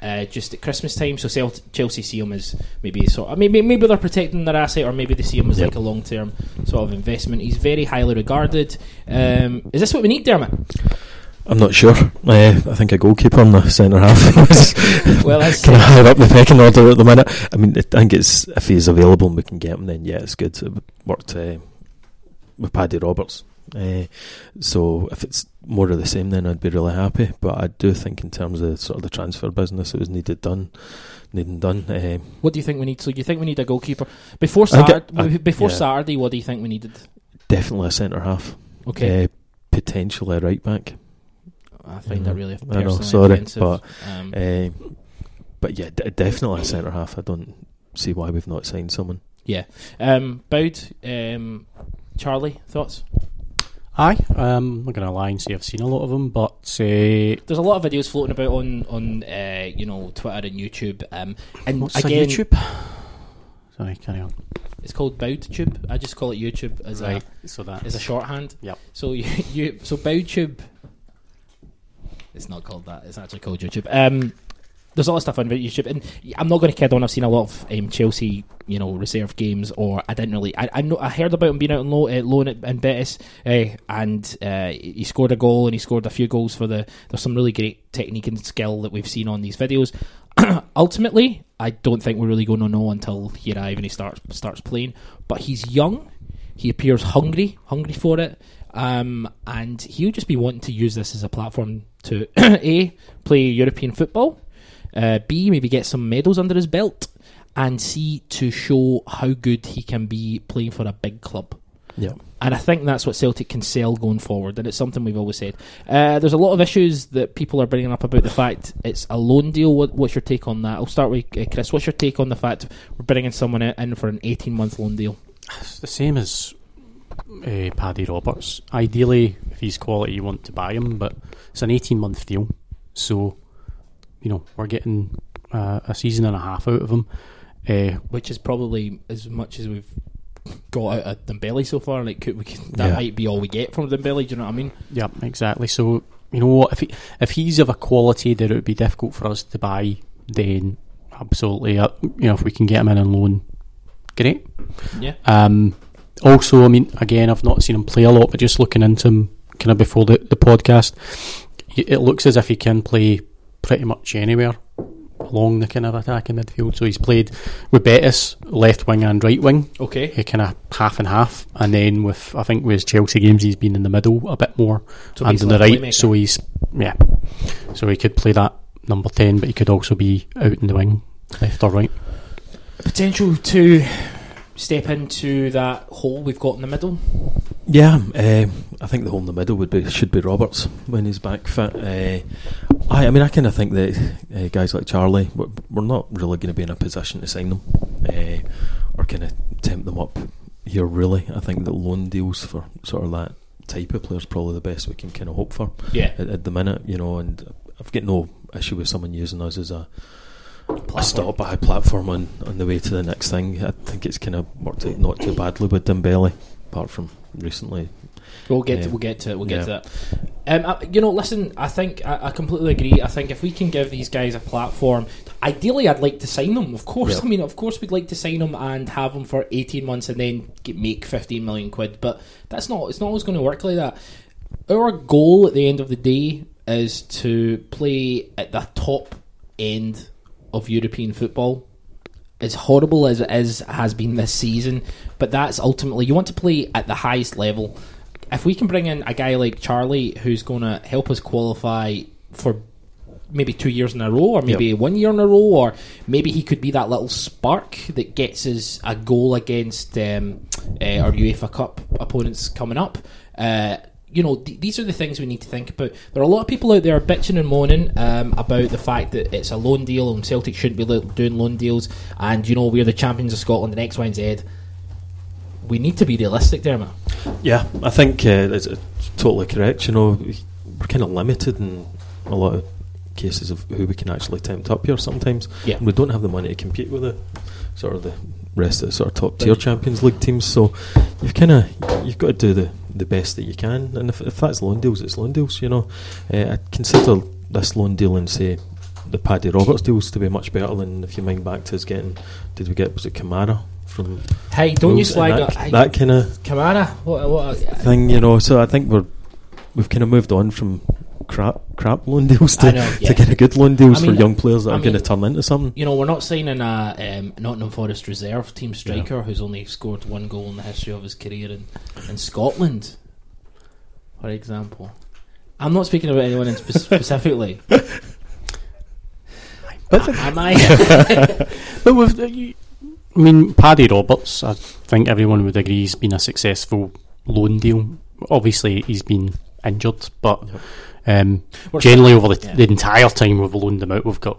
uh, just at Christmas time. So Celt- Chelsea see him as maybe sort of, maybe maybe they're protecting their asset, or maybe they see him as Yep. like a long-term sort of investment. He's very highly regarded. Um, is this what we need, Dermot? I'm not sure. Uh, I think a goalkeeper in the centre half is Well, that's kind of higher up the pecking order at the minute. I mean, I think it's if he's available and we can get him, then yeah, it's good. It worked uh, with Paddy Roberts. Uh, so if it's more of the same, then I'd be really happy. But I do think in terms of sort of the transfer business, it was needed done, needing done. Uh, What do you think we need? So you think we need a goalkeeper before Saturday? I- before yeah. Saturday, what do you think we needed? definitely a centre half. Okay, Uh, potentially a right back. I find that Mhm. really I know, sorry, offensive. but, um, Uh, but yeah, d- definitely a centre half. I don't see why we've not signed someone. yeah, um, Boud, um, Charlie, thoughts? Aye, um, I'm not going to lie and say I've seen a lot of them, but uh, There's a lot of videos floating about on on uh, you know Twitter and YouTube. Um, and what's again, YouTube? Sorry, carry on. it's called BoudTube. I just call it YouTube as Right, a so that as a shorthand. Yep. So you, you so BoudTube. It's not called that. It's actually called YouTube. Um, there's a lot of stuff on YouTube, and I'm not going to kid on. I've seen a lot of um, Chelsea, you know, reserve games, or I didn't really. I I, know, I heard about him being out on loan, uh, loan at, in Betis, uh, and uh, he scored a goal, and he scored a few goals for the. There's some really great technique and skill that we've seen on these videos. Ultimately, I don't think we're really going to know until he arrives and he starts starts playing. But he's young. He appears hungry, hungry for it. Um, and he'll just be wanting to use this as a platform to a play European football, uh, b maybe get some medals under his belt, and c to show how good he can be playing for a big club. Yeah. And I think that's what Celtic can sell going forward, and it's something we've always said. Uh, there's a lot of issues that people are bringing up about the fact it's a loan deal. What, what's your take on that? I'll start with uh, Chris. What's your take on the fact we're bringing someone in for an 18 month loan deal? It's the same as uh, Paddy Roberts. Ideally, if he's quality, you want to buy him. But it's an 18 month deal, so you know we're getting uh, a season and a half out of him. Uh, which is probably as much as we've got out of Dembele so far. Like could we, could- that Yeah. might be all we get from Dembele. Do you know what I mean? yeah, exactly. So you know what? If he, if he's of a quality that it would be difficult for us to buy, then absolutely, uh, you know, if we can get him in on loan, great. Yeah. Um, also, I mean, again, I've not seen him play a lot, but just looking into him kind of before the, the podcast, it looks as if he can play pretty much anywhere along the kind of attacking midfield. So he's played with Betis, left wing and right wing, Okay. he kind of half and half, and then with I think with Chelsea games, he's been in the middle a bit more So and on the right. playmaker. So he's yeah, so he could play that number ten, but he could also be out in the wing, left or right. Potential to step into that hole we've got in the middle. Yeah, uh, I think the hole in the middle would be should be Roberts when he's back fit. Uh, I, I mean, I kind of think that uh, guys like Charlie, we're, we're not really going to be in a position to sign them uh, or kind of tempt them up here. Really, I think that loan deals for sort of that type of player is probably the best we can kind of hope for Yeah. at, at the minute. You know, and I've got no issue with someone using us as a a stop by platform on, on the way to the next thing. I think it's kind of worked out not too badly with Dembele, apart from recently. We'll get to, we'll get to we'll get Yeah. to that. Um, I, you know, listen, I think I, I completely agree. I think if we can give these guys a platform, ideally, I'd like to sign them. Of course, Yeah. I mean, of course, we'd like to sign them and have them for eighteen months and then get, make fifteen million quid. But that's not. It's not always going to work like that. Our goal at the end of the day is to play at the top end of European football as horrible as it is has been this season, but that's ultimately you want to play at the highest level. If we can bring in a guy like Charlie who's going to help us qualify for maybe two years in a row, or maybe one year in a row, or maybe he could be that little spark that gets us a goal against um, uh, our UEFA Cup opponents coming up. Uh, you know, th- these are the things we need to think about. There are a lot of people out there bitching and moaning um, about the fact that it's a loan deal and Celtic shouldn't be doing loan deals, and you know we're the champions of Scotland, the X, Y, and Z. We need to be realistic, there. Yeah, I think uh, it's totally correct. You know, we're kind of limited in a lot of cases of who we can actually tempt up here sometimes. Yeah. We don't have the money to compete with the sort of the rest of the sort of top tier Champions League teams. So you've kind of you've got to do the, the best that you can. And if, if that's loan deals, it's loan deals. You know, uh, I consider this loan deal and say the Paddy Roberts deals to be much better than if you mind back to us getting. Did we get was it Kamara from? Hey, don't you Wolves and slag that, that kind of Kamara? What, what, thing, you know. So I think we're we've kind of moved on from crap crap loan deals to, know, yeah. to kind of good loan deals I mean, for young players that I are going to turn into something. you know, we're not signing a um, Nottingham Forest reserve team striker who's only scored one goal in the history of his career in, in Scotland, for example. I'm not speaking about anyone in spe- specifically. Am I? But with, uh, you- I mean, Paddy Roberts, I think everyone would agree he's been a successful loan deal. Obviously, he's been injured, but um, generally over the, yeah. the entire time we've loaned him out, we've got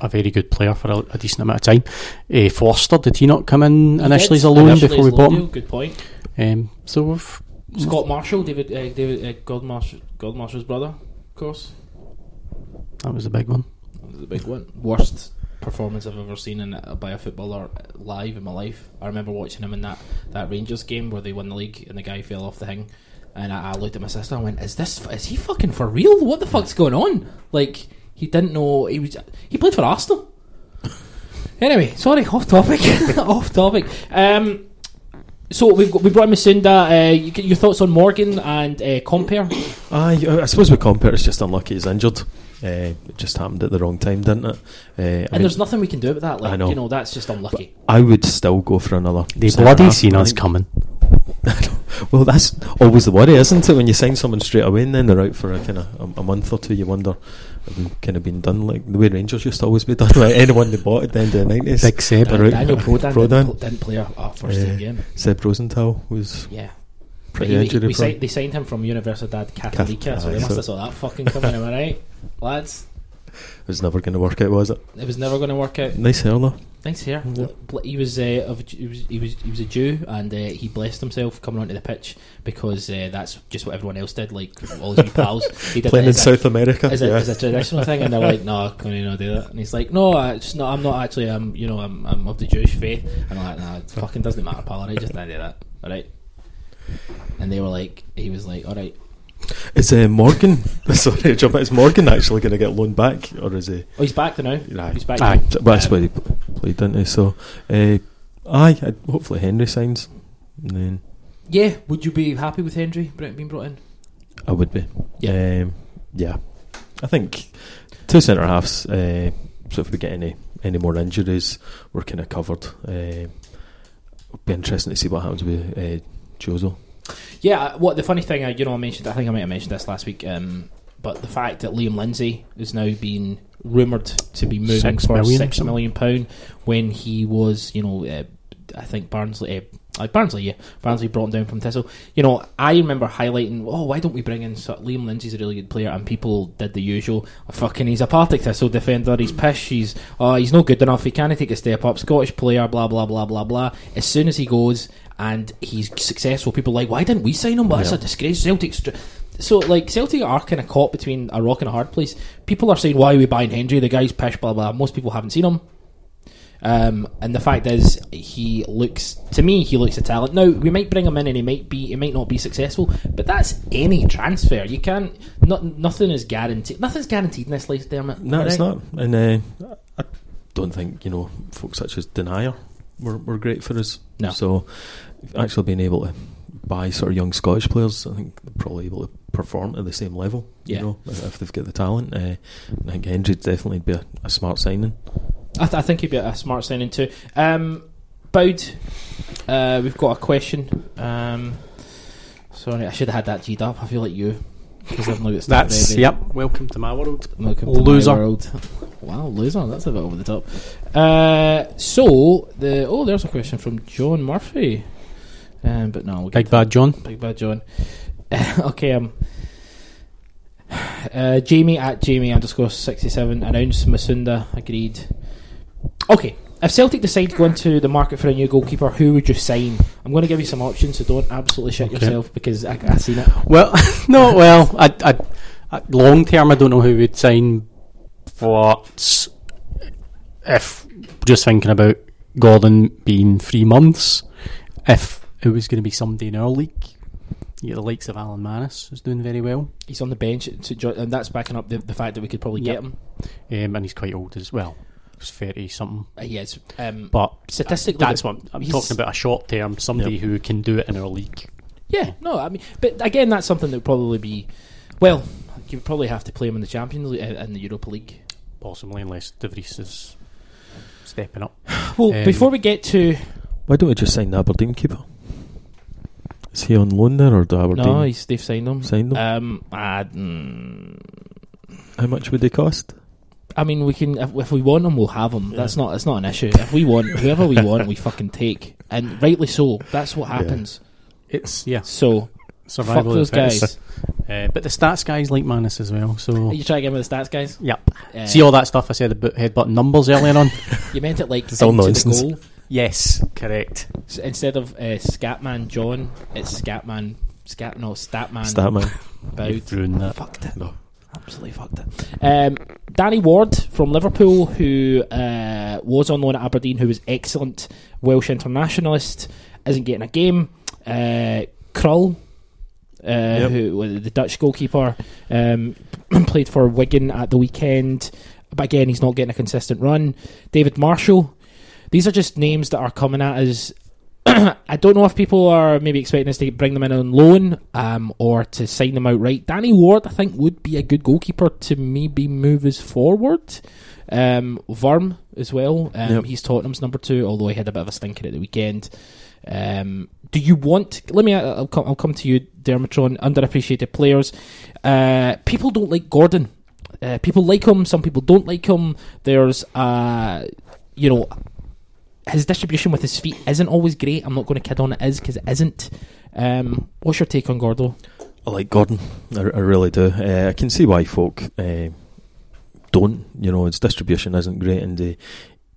a very good player for a, a decent amount of time. Uh, Forster, did he not come in initially as a loan Initially before we bought him? Good point. Um, so we've Scott Marshall, David, uh, David uh, Godmarsh, Godmarshall's brother, of course. that was a big one. That was a big one. Worst performance I've ever seen in, by a footballer live in my life. I remember watching him in that, that Rangers game where they won the league and the guy fell off the thing. And I, I looked at my sister and went, "Is this? Is he fucking for real? What the fuck's going on?" Like he didn't know he was. He played for Arsenal. Anyway, sorry, off topic. off topic. Um, so we've got, we brought in Musonda. Uh, you, your thoughts on Morgan and uh, Compper? Aye, I I suppose with Compper it's just unlucky he's injured. Uh, it just happened at the wrong time, didn't it? Uh, And mean, there's nothing we can do about that. Like I know. you know, that's just unlucky. I would still go for another. They bloody half, seen us coming. Well, that's always the worry, isn't it? When you sign someone straight away and then they're out for a kind of a, a month or two, you wonder have we kind of been done like the way Rangers used to always be done. Like anyone they bought at the end of the nineties. Big Seb. They're. Daniel Prodan, Prodan. Didn't, didn't play a, a first Yeah. team eh, game. Seb Rozental was Yeah. Pretty he- he- injury we prone. signed, they signed him from Universidad Católica, so they must so- have saw that fucking coming, am I right? Lads, It was never going to work out, was it? it was never going to work out. Nice hair though. Nice hair. Yeah. He was, uh, of, he was he was he was a Jew, and uh, he blessed himself coming onto the pitch because uh, that's just what everyone else did. Like all his pals, he did Playing in as a- South America. as a, yeah. as a traditional thing, and they're like, "No, can you not do that?" And he's like, "No, I- it's not. I'm not actually. I'm, you know, I'm, I'm of the Jewish faith." And I'm like, "Nah, it fucking doesn't matter, pal. Alright, just don't do that, all right." And they were like, he was like, "All right." Is uh, Morgan? sorry, jump. in, Is Morgan actually going to get loaned back, or is he? Oh, he's back now. Aye. He's back. Aye. now. Well, that's Um, where he pl- played, didn't he? So, uh, aye. I'd- Hopefully Hendry signs, and then Yeah, would you be happy with Hendry br- being brought in? I would be. Yeah. Um, yeah. I think two centre halves. Uh, so if we get any any more injuries, we're kind of covered. Uh, it'll be interesting to see what happens with uh, Jozo. Yeah, what the funny thing, uh, you know, I mentioned, I think I might have mentioned this last week, um, but the fact that Liam Lindsay is now being rumoured to be moving Six for million six million pound when he was, you know, uh, I think Barnsley, uh, uh, Barnsley, yeah, Barnsley brought him down from Thistle. You know, I remember highlighting, oh, why don't we bring in so- Liam Lindsay's a really good player, and people did the usual, oh, fucking, he's a Partick Thistle defender, he's pish, he's, oh, he's not good enough, he can't take a step up, Scottish player, blah blah blah blah blah. As soon as he goes and he's successful, people are like, why didn't we sign him? But it's Yeah. a disgrace. Celtic's. So, like, Celtic are kind of caught between a rock and a hard place. People are saying, why are we buying Hendry? The guy's pish, blah, blah. Most people haven't seen him. Um, and the fact is, he looks to me, he looks a talent. Now we might bring him in, and he might be, he might not be successful, but that's any transfer. You can't, not, nothing is guaranteed. Nothing's guaranteed in this life, damn it. No, it's not. And uh, I don't think you know folks such as Denier were, were great for us. No. So actually being able to buy sort of young Scottish players, I think they're probably able to perform at the same level. Yeah. You know, if if they've got the talent. Uh, I think Hendry'd definitely be a, a smart signing. I, th- I think he'd be a smart signing too. Um, Boud, uh, we've got a question. Um, sorry, I should have had that G'd up. I feel like you. Because I've not got That's ready. yep. Welcome to my world. Welcome to Loser. my world. Wow, loser. That's a bit over the top. Uh, so the oh, there's a question from John Murphy. Um, but no, we'll Big bad John. Big Bad John. okay, um, uh, Jamie at Jamie underscore sixty seven announced Musonda agreed. Okay, if Celtic decide to go into the market for a new goalkeeper, who would you sign? I'm going to give you some options, so don't absolutely shit Okay. yourself because I, I seen it. Well, no, well, I, I, I, long term, I don't know who would sign, but if just thinking about Gordon being three months, if it was going to be somebody in our league, you get the likes of Alan Mannus, is doing very well, He's on the bench, and that's backing up the, the fact that we could probably Yep. get him. um, and he's quite old as well. He's thirty something, Uh, yes, um, but statistically, that's the- what I'm he's- talking about. A short term, somebody who can do it in our league. Yeah, no, I mean, but again, that's something that would probably be. Well, you would probably have to play him in the Champions League uh, in the Europa League. Possibly, unless De Vries is stepping up. Well, Um, before we get to Why don't we just sign the Aberdeen keeper? Is he on loan there, or do Aberdeen no, he's, they've signed him. signed him? Um, I, mm, How much would they cost? I mean, we can if, if we want him, we'll have him. That's not it's not an issue. If we want whoever we want, we fucking take, and rightly so. That's what Yeah. happens. It's yeah, So survival fuck those of the fittest. guys. Uh, but the stats guys like Mannus as well. So Are you try to get me the stats, guys? yep. Uh, See all that stuff I said about headbutt numbers earlier on. you meant it like It's all into nonsense. The goal. yes, correct. S instead of uh, Scatman John, it's Scatman. Scat no Statman. Statman. Boud. You've ruined that. Fucked it. No. Absolutely fucked it. Um, Danny Ward from Liverpool, who uh, was on loan at Aberdeen, who was excellent Welsh internationalist, isn't getting a game. Uh, Krul, uh, who the Dutch goalkeeper, um, played for Wigan at the weekend, but again, he's not getting a consistent run. David Marshall. These are just names that are coming at us. I don't know if people are maybe expecting us to bring them in on loan um, or to sign them outright. Danny Ward, I think, would be a good goalkeeper to maybe move us forward. Um, Vorm as well. Um, Yep. He's Tottenham's number two, although he had a bit of a stinker at the weekend. Um, do you want? Let me. I'll come, I'll come to you, Dermatron. Underappreciated players. Uh, people don't like Gordon. Uh, people like him. Some people don't like him. There's, uh, you know, his distribution with his feet isn't always great. I'm not going to kid on it is because it isn't. Um, what's your take on Gordo? I like Gordon. I, I really do. Uh, I can see why folk uh, don't. You know, his distribution isn't great, and uh,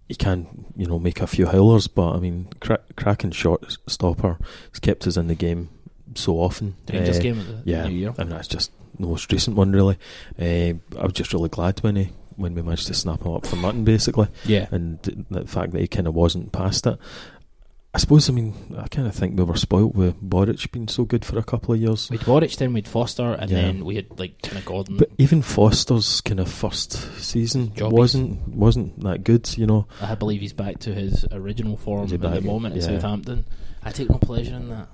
he can, you know, make a few howlers, but I mean, cra- cracking shot stopper has kept us in the game so often. The Rangers Uh, game of the yeah, New Year. and that's just the most recent one, really. Uh, I was just really glad when he when we managed to snap him up for nothing, basically, Yeah. and the fact that he kind of wasn't past it. I suppose. I mean, I kind of think we were spoilt with Boruc being so good for a couple of years. We'd Boruc, then we'd Forster, and Yeah. then we had like kind of Gordon. But even Forster's kind of first season Jobbies. wasn't wasn't that good, you know. I believe he's back to his original form at the moment in Yeah. Southampton. I take no pleasure in that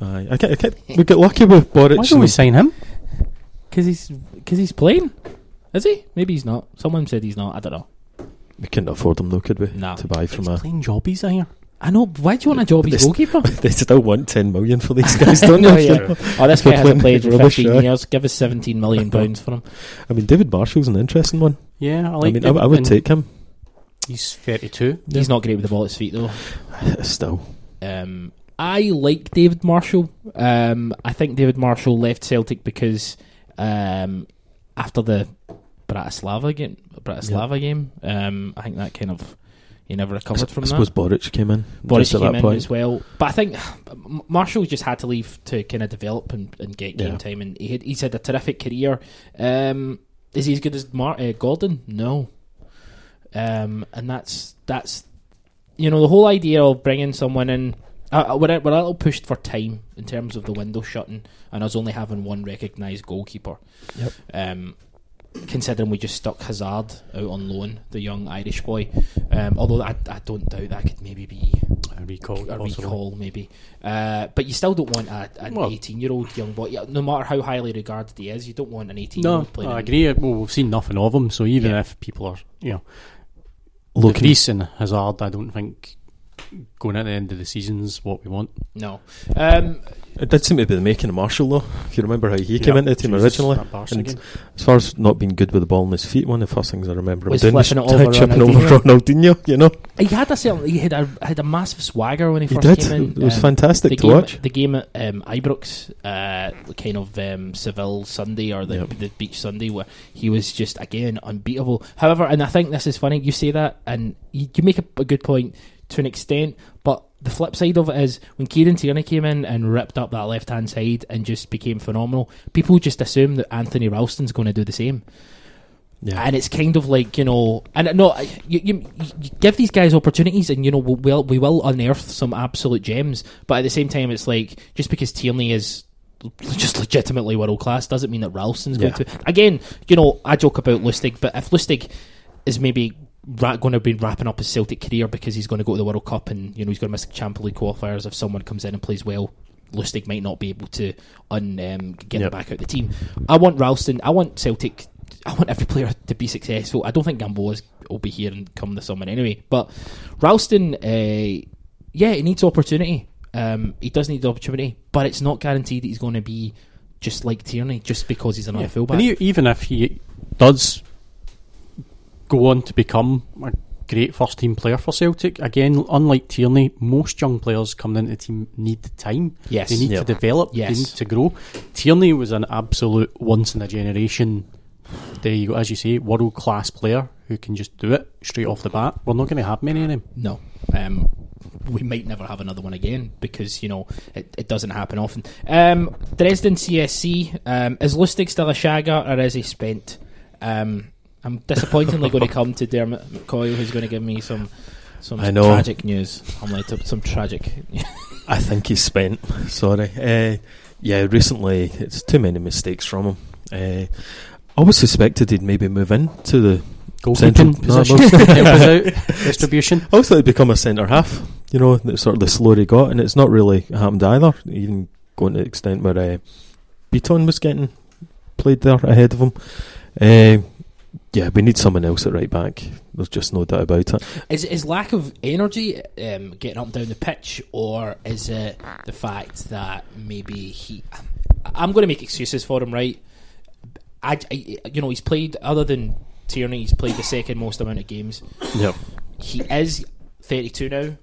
Aye, I can't, I can't, we get lucky with Boruc. Why don't we sign him? because he's because he's playing. Is he? Maybe he's not. Someone said he's not. I don't know. we couldn't afford him though, could we? No. To buy from He's a. playing jobbies I hear. I know. Why do you want a job as This- goalkeeper? they still want ten million for these guys, don't Oh, they? yeah. Oh, this guy hasn't played for Rubbish, 15 aye. years. Give us 17 million pounds for him. I mean, David Marshall's an interesting one. Yeah, I I like mean, I, I would take him He's 32. He's not great with the ball at his feet, though. still. Um, I like David Marshall. Um, I think David Marshall left Celtic because um, after the Bratislava game, Bratislava game, um, I think that kind of he never recovered from I suppose that. Boruc came in. At came that in point. as well, but I think Marshall just had to leave to kind of develop and, and get game Yeah. time, and he had, he's had a terrific career. Um, is he as good as Mar- uh, Gordon? No, um, and that's that's you know the whole idea of bringing someone in. Uh, we're, we're a little pushed for time in terms of the window shutting and us only having one recognised goalkeeper. Yep. Um, considering we just stuck Hazard out on loan, the young Irish boy. Um, although I, I don't doubt that could maybe be A recall. a possibly. recall, maybe. Uh, but you still don't want a, an Well- 18 year old young boy. No matter how highly regarded he is, you don't want an 18 year No, playing. I agree. Well, we've seen nothing of him, so even Yeah. if people are, you know, Looking, and Hazard, I don't think going at the end of the season's what we want. No. Um, it did seem to be the making of Marshall, though. If you remember how he came into the team Jesus, originally. And as far as not being good with the ball in his feet, one of the first things I remember Was doing was flipping it over chipping over Ronaldinho. You know, he had a certain, he had a had a massive swagger when he he first did. came in. It was Um, fantastic to game, watch. The game at um, Ibrox, uh, kind of um, Seville Sunday or the, Yep. the Beach Sunday, where he was just again unbeatable. However, and I think this is funny. You say that, and you, you make a, a good point to an extent, but the flip side of it is when Kieran Tierney came in and ripped up that left hand side and just became phenomenal. People just assume that Anthony Ralston's going to do the same. Yeah, And it's kind of like you know, and no, you, you, you give these guys opportunities, and you know, we'll, we will unearth some absolute gems. But at the same time, it's like just because Tierney is just legitimately world class doesn't mean that Ralston's going Yeah. to. Again, you know, I joke about Lustig, but if Lustig is maybe going to be wrapping up his Celtic career because he's going to go to the World Cup and you know he's going to miss the Champions League qualifiers, if someone comes in and plays well. Lustig might not be able to un, um, get Yep. back out the team. I want Ralston. I want Celtic. I want every player to be successful. I don't think Gamboa will be here and come the summer anyway. But Ralston, uh, yeah, he needs opportunity. Um, he does need the opportunity, but it's not guaranteed that he's going to be just like Tierney just because he's another Yeah. fullback. And e- even if he does go on to become a great first team player for Celtic, again, unlike Tierney, most young players coming into the team need time. yes, They need Yeah. to develop. Yes. They need to grow. Tierney was an absolute once in a generation. There you go, as you say, world class player who can just do it straight off the bat. We're not going to have many of them. No. Um, we might never have another one again because, you know, it, it doesn't happen often. Um, Dresden CSC, um, is Lustig still a shagger or is he spent? Um, I'm disappointingly going to come to Dermot McCoy who's going to give me some some I know. tragic news. I'm like, some tragic. I think he's spent. Sorry. Uh, yeah, recently it's too many mistakes from him. Uh, I always suspected he'd maybe move in to the. Goalkeeping Central- no, position, out, distribution. I always thought he'd become a centre half. You know, that's sort of the slower he got, and it's not really happened either. Even going to the extent where uh, Bitton was getting played there ahead of him. Uh, yeah, we need someone else at right back. There's just no doubt about it. Is his lack of energy um, getting up and down the pitch, or is it the fact that maybe he? I'm going to make excuses for him, right? I, I- you know, he's played other than Tierney, he's played the second most amount of games. Yep. He is 32 now.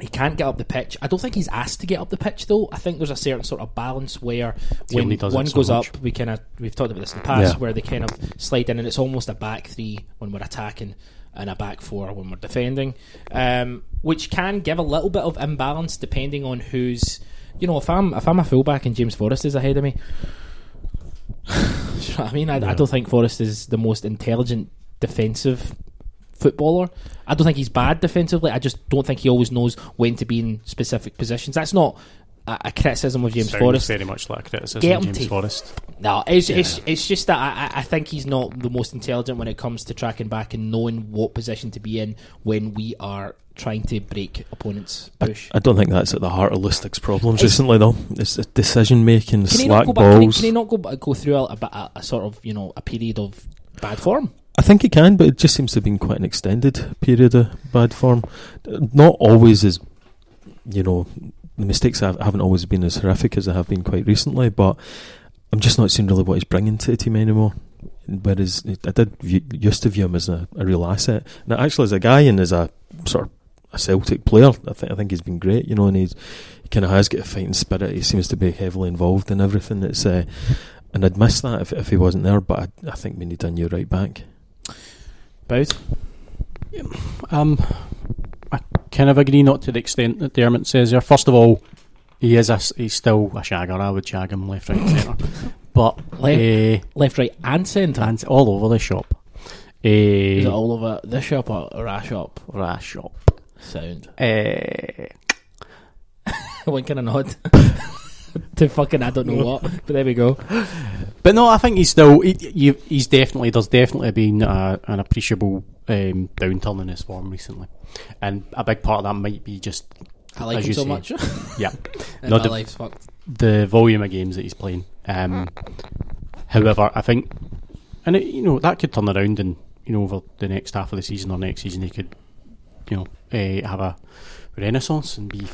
He can't get up the pitch. I don't think he's asked to get up the pitch though. I think there's a certain sort of balance where when Tierney does it one so goes much. up, we kind of we've talked about this in the past, Yeah. where they kind of slide in, and it's almost a back three when we're attacking. and a back four when we're defending, um, which can give a little bit of imbalance depending on who's. You know, if I'm if I'm a fullback and James Forrest is ahead of me, you know I mean, I, I don't think Forrest is the most intelligent defensive footballer. I don't think he's bad defensively. I just don't think he always knows when to be in specific positions. That's not a, a criticism of James Sounds Forrest. very much like a criticism Get of him James to- Forrest. No, it's, Yeah. it's it's just that I, I- I think he's not the most intelligent when it comes to tracking back and knowing what position to be in when we are trying to break opponents' push. I don't think that's at the heart of Lustig's problems It's- recently, though. It's the decision making, Can he not slack go back? Can he, balls. can he not go go through a, a, a, a sort of you know a period of bad form? I think he can, but it just seems to have been quite an extended period of bad form. Not always as, you know, the mistakes have, haven't always been as horrific as they have been quite recently, but I'm just not seeing really what he's bringing to the team anymore. Whereas I did view, used to view him as a, a real asset. Now, actually, as a guy and as a sort of a Celtic player, I think I think he's been great. You know, and he's he kind of has got a fighting spirit. He seems to be heavily involved in everything. It's uh, and I'd miss that if if he wasn't there. But I, I think we need a new right back. Both. Um, I kind of agree, not to the extent that Dermot says there. First of all, he is a, he's still a shagger. I would shag him left, right, and centre. But Le- uh, Left, right, and centre. and all over the shop. Is it Uh, all over the shop or, or our shop? ra shop. Sound. Uh, One kind of nod to fucking I don't know what, but there we go. But no, I think he's still. He, he's definitely. There's definitely been an appreciable um, downturn in his form recently, and a big part of that might be just I like As him you so say. much. yeah and my the- life's fucked. the volume of games that he's playing. Um, however, I think, and it, you know that could turn around, and you know over the next half of the season or next season, he could, you know, uh, have a renaissance and be,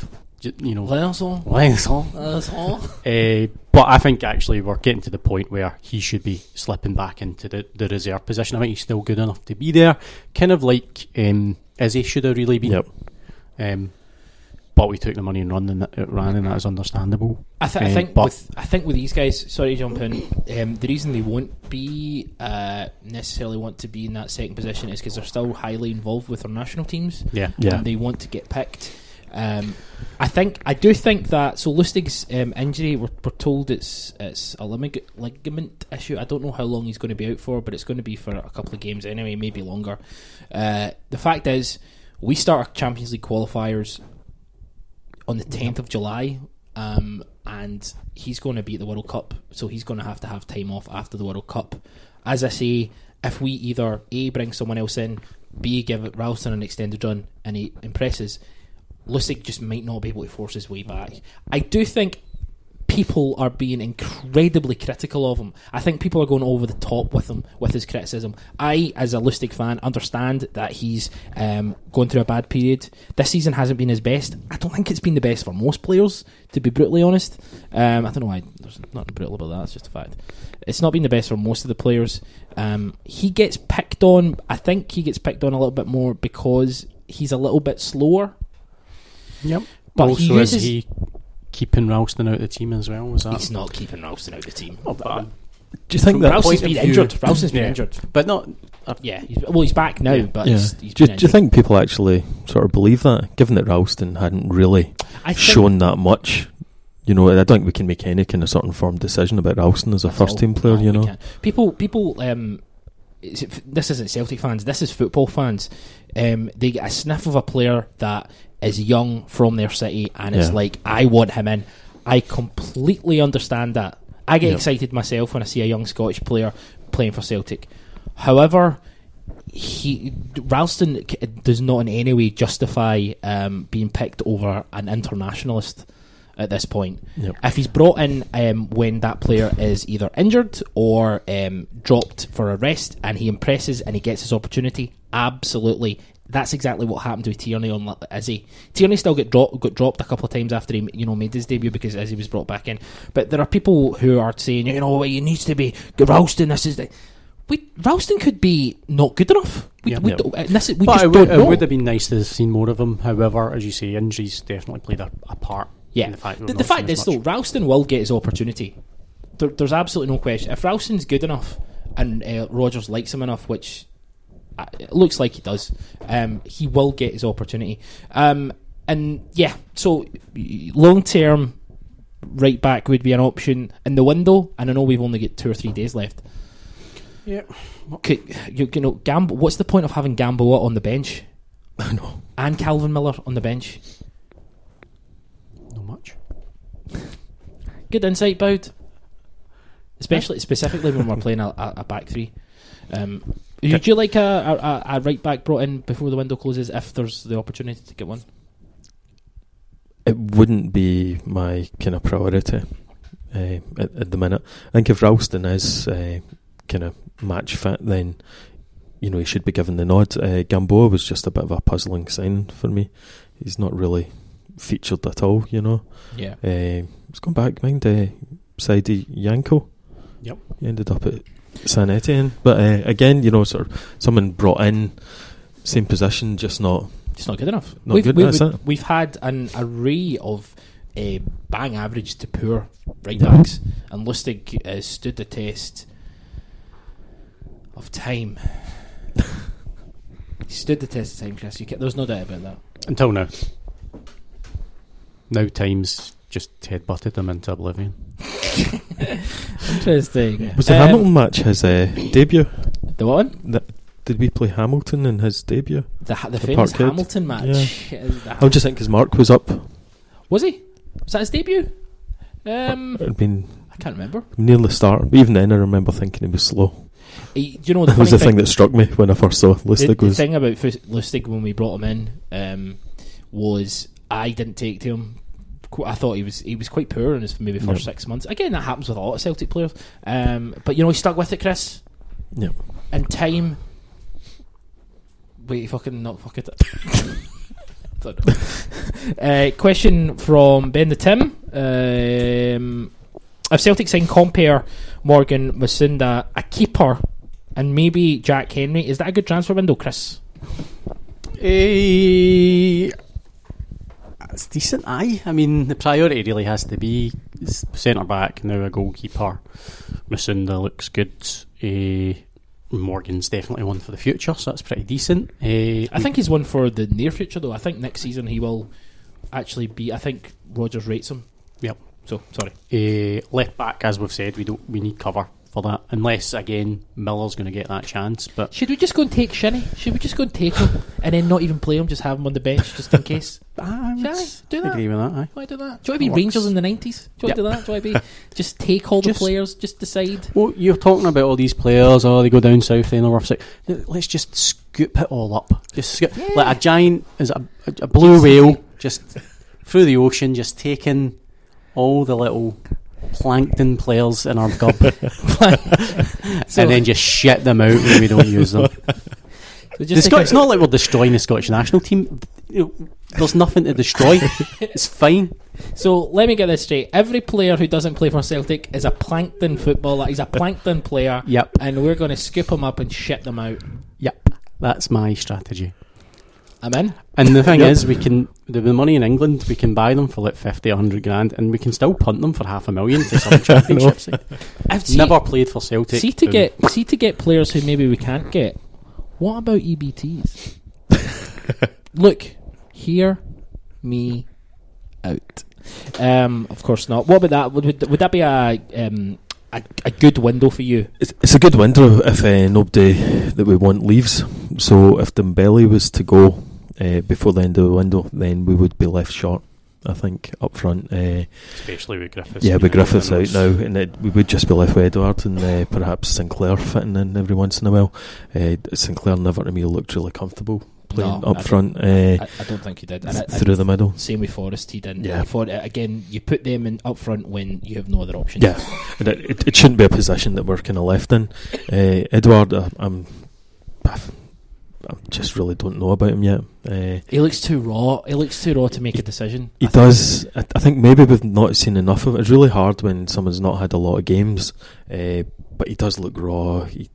you know, Lenson. renaissance. Lenson. Uh, but I think actually we're getting to the point where he should be slipping back into the, the reserve position. I think he's still good enough to be there, kind of like um, Izzy should have really been. Yep. Um, but we took the money and run, and it ran, and that is understandable. I, th- I Um, think with I think with these guys, sorry to jump in. Um, the reason they won't be uh, necessarily want to be in that second position is because they're still highly involved with their national teams. Yeah, Yeah. and they want to get picked. Um, I think I do think that so Lustig's um, injury we're, we're told it's it's a lig- ligament issue. I don't know how long he's going to be out for, but it's going to be for a couple of games anyway, maybe longer. Uh, the fact is, we start our Champions League qualifiers on the tenth of July, um, and he's going to be at the World Cup, so he's going to have to have time off after the World Cup. As I say, if we either a bring someone else in, b give Ralston an extended run, and he impresses, Lustig just might not be able to force his way back. I do think people are being incredibly critical of him. I think people are going over the top with him with his criticism. I, as a Lustig fan, understand that he's um, going through a bad period. This season hasn't been his best. I don't think it's been the best for most players, to be brutally honest. Um, I don't know why. There's nothing brutal about that. It's just a fact. It's not been the best for most of the players. Um, he gets picked on. I think he gets picked on a little bit more because he's a little bit slower. Yep. But also, he is he keeping Ralston out of the team as well? Was that? He's not keeping Ralston out of the team. Oh, but, Do you think that? Ralston's point been of view- injured. Ralston's been Yeah. injured. but not. Yeah, he's, well, he's back now, Yeah. but Yeah. he's, he's Do, been do you think people actually sort of believe that, given that Ralston hadn't really shown that much? You know, I don't think we can make any kind of sort of informed decision about Ralston as a first all- team player. all You know, people, people. Um, is it- this isn't Celtic fans. This is football fans. Um, they get a sniff of a player that is young from their city, and it's Yeah. like, I want him in. I completely understand that. I get Yeah. excited myself when I see a young Scottish player playing for Celtic. However, he Ralston does not in any way justify um, being picked over an internationalist at this point. Yep. If he's brought in um, when that player is either injured or um, dropped for a rest and he impresses and he gets his opportunity, absolutely. That's exactly what happened with Tierney on Izzy. Tierney still got, drop, got dropped a couple of times after he you know made his debut because Izzy was brought back in. But there are people who are saying, you know, he needs to be Ralston. This is the, we Ralston could be not good enough. We, Yeah. we, and this we just it, would, don't it would have been nice to have seen more of him. However, as you say, injuries definitely played a, a part. Yeah. in the fact, The, the fact is, though. Ralston will get his opportunity. There, there's absolutely no question. If Ralston's good enough and uh, Rodgers likes him enough, which it looks like he does. Um, he will get his opportunity. Um, and yeah, so long term, right back would be an option in the window. And I know we've only got two or three days left. Yeah. Could, you, you know, Gamble. What's the point of having Gamboa on the bench I know. and Calvin Miller on the bench? Not much. Good insight, Boud. Especially, specifically when we're playing a, a, a back three. Um, would you like a, a, a right back brought in before the window closes if there's the opportunity to get one? It wouldn't be my kind of priority uh, at, at the minute. I think if Ralston is uh, kind of match fit, then you know he should be given the nod. Uh, Gamboa was just a bit of a puzzling sign for me. He's not really featured at all. You know, Yeah. uh, he's gone back. Mind uh, Saidy Janko. Yep. He ended up at San Etienne, but uh, again, you know, sort of someone brought in same position, just not It's not good enough. Not we've, good, we've, that's it. we've had an array of uh, bang average to poor right backs, and Lustig uh, stood the test of time. he stood the test of time, Chris. You ca there's no doubt about that. Until now. Now times just headbutted them into oblivion. Interesting. Was the Um, Hamilton match his uh, debut? The what? That, did we play Hamilton in his debut? The, ha- the, The famous Parkhead? Hamilton match. Uh, the I'm just thinking because Mark was up. Was he? Was that his debut? Um, It'd been I can't remember. near the start. Even then, I remember thinking he was slow. He, you know the That was the thing that struck me when I first saw the, Lustig the was thing about Lustig when we brought him in um, was I didn't take to him. Qu- I thought he was he was quite poor in his maybe first Yeah. six months. Again, that happens with a lot of Celtic players. Um, but you know he stuck with it, Chris. Yeah. In time. Wait, fucking not fuck it. Don't know. uh, question from Ben the Tim. Um, if Celtic sign Compper Morgan Musonda a keeper and maybe Jack Hendry, is that a good transfer window, Chris? Eh, it's decent, aye. I mean, the priority really has to be centre back, now a goalkeeper. Musonda looks good. Eh, Morgan's definitely one for the future, so that's pretty decent. Eh, I think he's one for the near future, though. I think next season he will actually be. I think Rodgers rates him. Yep. So sorry. eh, left back, as we've said, we don't we need cover for that, unless again Miller's going to get that chance. But Should we just go and take Shinnie? Should we just go and take him and then not even play him, just have him on the bench just in case? I would Shall I do that? agree with that. Aye. Why do that? Do to be Works. Rangers in the nineties? Do want to do that? Do to be just take all the players, just decide? Well, you're talking about all these players. Oh, they go down south, they know worth six. Let's just scoop it all up. Just scoop, Yeah. like a giant is a, a, a blue whale just through the ocean, just taking all the little plankton players in our gob, So- and then just shit them out when we don't use them. So The it's not like we're destroying the Scottish national team. There's nothing to destroy. it's fine. So let me get this straight. Every player who doesn't play for Celtic is a plankton footballer. He's a plankton player, Yep, and we're going to scoop him up and shit them out. yep. That's my strategy. I'm in. And the thing Yep. is, we can the, the money in England, we can buy them for like 50, 100 grand, and we can still punt them for half a million to some championships. I've seen, Never played for Celtic. see to get see to get players who maybe we can't get. What about EBTs? Look, hear me out. Um, of course not. What about that? Would, would, would that be a, um, a a good window for you? It's, it's a good window if uh, nobody that we want leaves. So if Dembele was to go uh, before the end of the window, then we would be left short. I think up front. Uh, especially with Griffiths. yeah, with Griffiths out out now, and it, we would just be left with Edouard and uh, perhaps Sinclair fitting in every once in a while. Uh, Sinclair never to me looked really comfortable playing No, I up don't- front uh, I, I don't think you did. And I, I, through the middle. Same with Forrest, he didn't. Yeah. For, again, you put them in up front when you have no other option. Yeah, and it, it, it shouldn't be a position that we're kind of left in. Uh, Edouard, uh, I'm, I've- I just really don't know about him yet. Uh, He looks too raw. He looks too raw to make a decision. he I think- does. I, I think maybe we've not seen enough of it. It's really hard when someone's not had a lot of games, uh, but he does look raw. He,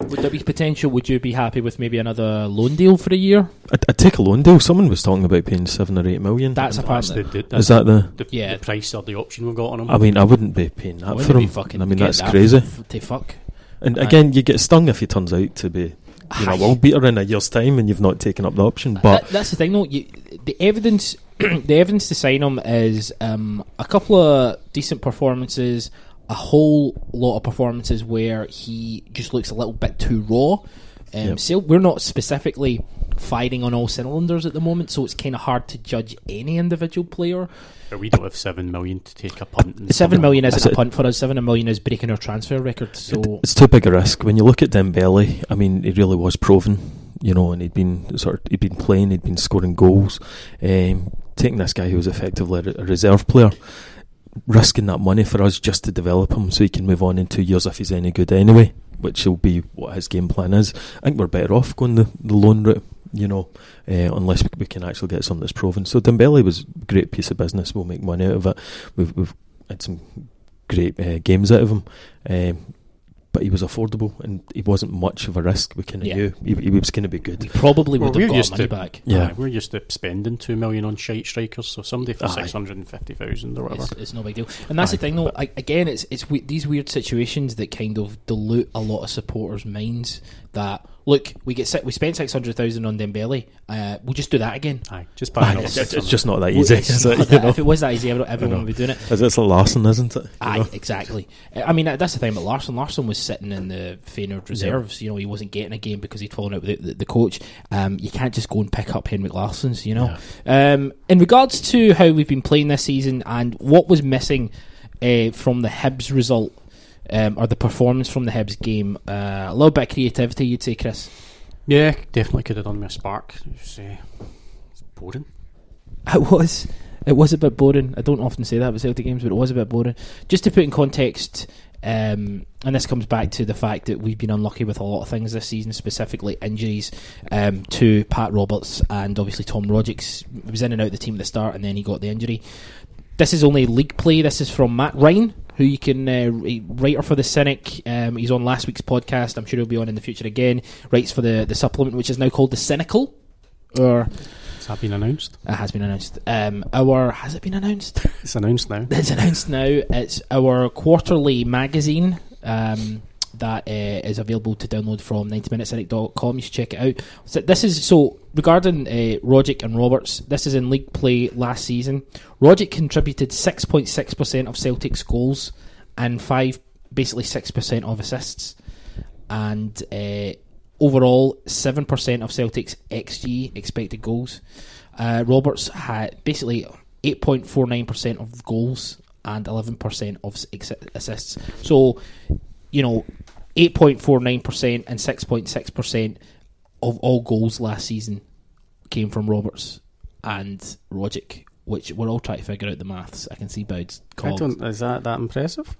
Would there be potential? Would you be happy with maybe another loan deal for a year? I'd, I'd take a loan deal. Someone was talking about paying seven or eight million. That's That's apparently. the, the, Is that the? the, Yeah. the price or the option we've got on him. I mean, I wouldn't be paying that Wouldn't for him. fucking I mean, that's that crazy. f- to fuck. And Aye. again, you get stung if he turns out to be you know, a world beater in a year's time, and you've not taken up the option. But That- that's the thing, though. You, the evidence, the evidence to sign him is um, a couple of decent performances, a whole lot of performances where he just looks a little bit too raw. Um, Yep. so we're not specifically firing on all cylinders at the moment, so it's kind of hard to judge any individual player. But we don't have seven million to take a punt. and Seven million isn't That's a punt for us. Seven million is breaking our transfer record. So it's too big a risk when you look at Dembele. I mean, he really was proven, you know, and he'd been sort of he'd been playing, he'd been scoring goals. Um, taking this guy who was effectively a reserve player, risking that money for us just to develop him so he can move on in two years if he's any good anyway, which will be what his game plan is. I think we're better off going the, the loan route. You know, uh, unless we, we can actually get something that's proven. So Dembele was a great piece of business. We'll make money out of it. We've we've had some great uh, games out of him. Um, but he was affordable and he wasn't much of a risk. We kind of Yeah. knew he, he was going to be good. we probably Well, would we're have got money to- back. Yeah. Aye, we're used to spending two million on shite strikers, so somebody for six hundred and fifty thousand or whatever. It's, it's no big deal, and that's Aye, the thing, though. I, again, it's it's we, these weird situations that kind of dilute a lot of supporters' minds. That look, we get we spent six hundred thousand on Dembele. Uh, we'll just do that again. Aye, just buy Aye, another it's, it's just not that easy. it's is not it? You that- know? If it was that easy, everyone everyone would be doing it. It's, it's a Larsson, isn't it? You Aye, know? exactly. I mean, that's the thing about Larsson. Larsson was sitting in the Feyenoord reserves. You know, he wasn't getting a game because he'd fallen out with the, the, the coach. Um, you can't just go and pick up Henrik Larsson's. You know. Um, in regards to how we've been playing this season and what was missing uh, from the Hibs result um, or the performance from the Hibs game, uh, a little bit of creativity, you'd say, Chris. Yeah, definitely could have done with a spark. It was, uh, it's boring. It was. It was a bit boring. I don't often say that with Celtic games, but it was a bit boring. Just to put in context, um, and this comes back to the fact that we've been unlucky with a lot of things this season, specifically injuries um, to Pat Roberts and obviously Tom Rogic was in and out of the team at the start, and then he got the injury. This is only league play. This is from Matt Ryan, who you can uh, writer for the Cynic. Um, he's on last week's podcast. I'm sure he'll be on in the future again. Writes for the the supplement, which is now called the Cynical, or Has that been announced? it has been announced. Um, our has it been announced? It's announced now. It's announced now. It's our quarterly magazine um, that uh, is available to download from 90minutecynic.com. You should check it out. So this is so regarding uh, Rogic and Roberts. This is in league play last season. Rogic contributed 6.6 percent of Celtic's goals and five, basically six percent of assists, and uh, overall seven percent of Celtic's xG expected goals. Uh, Roberts had basically 8.49% of goals and 11% of assists. So, you know, 8.49% and 6.6% of all goals last season came from Roberts and Rogic, which we're all trying to figure out the maths. I can see Boud's I Is that that impressive?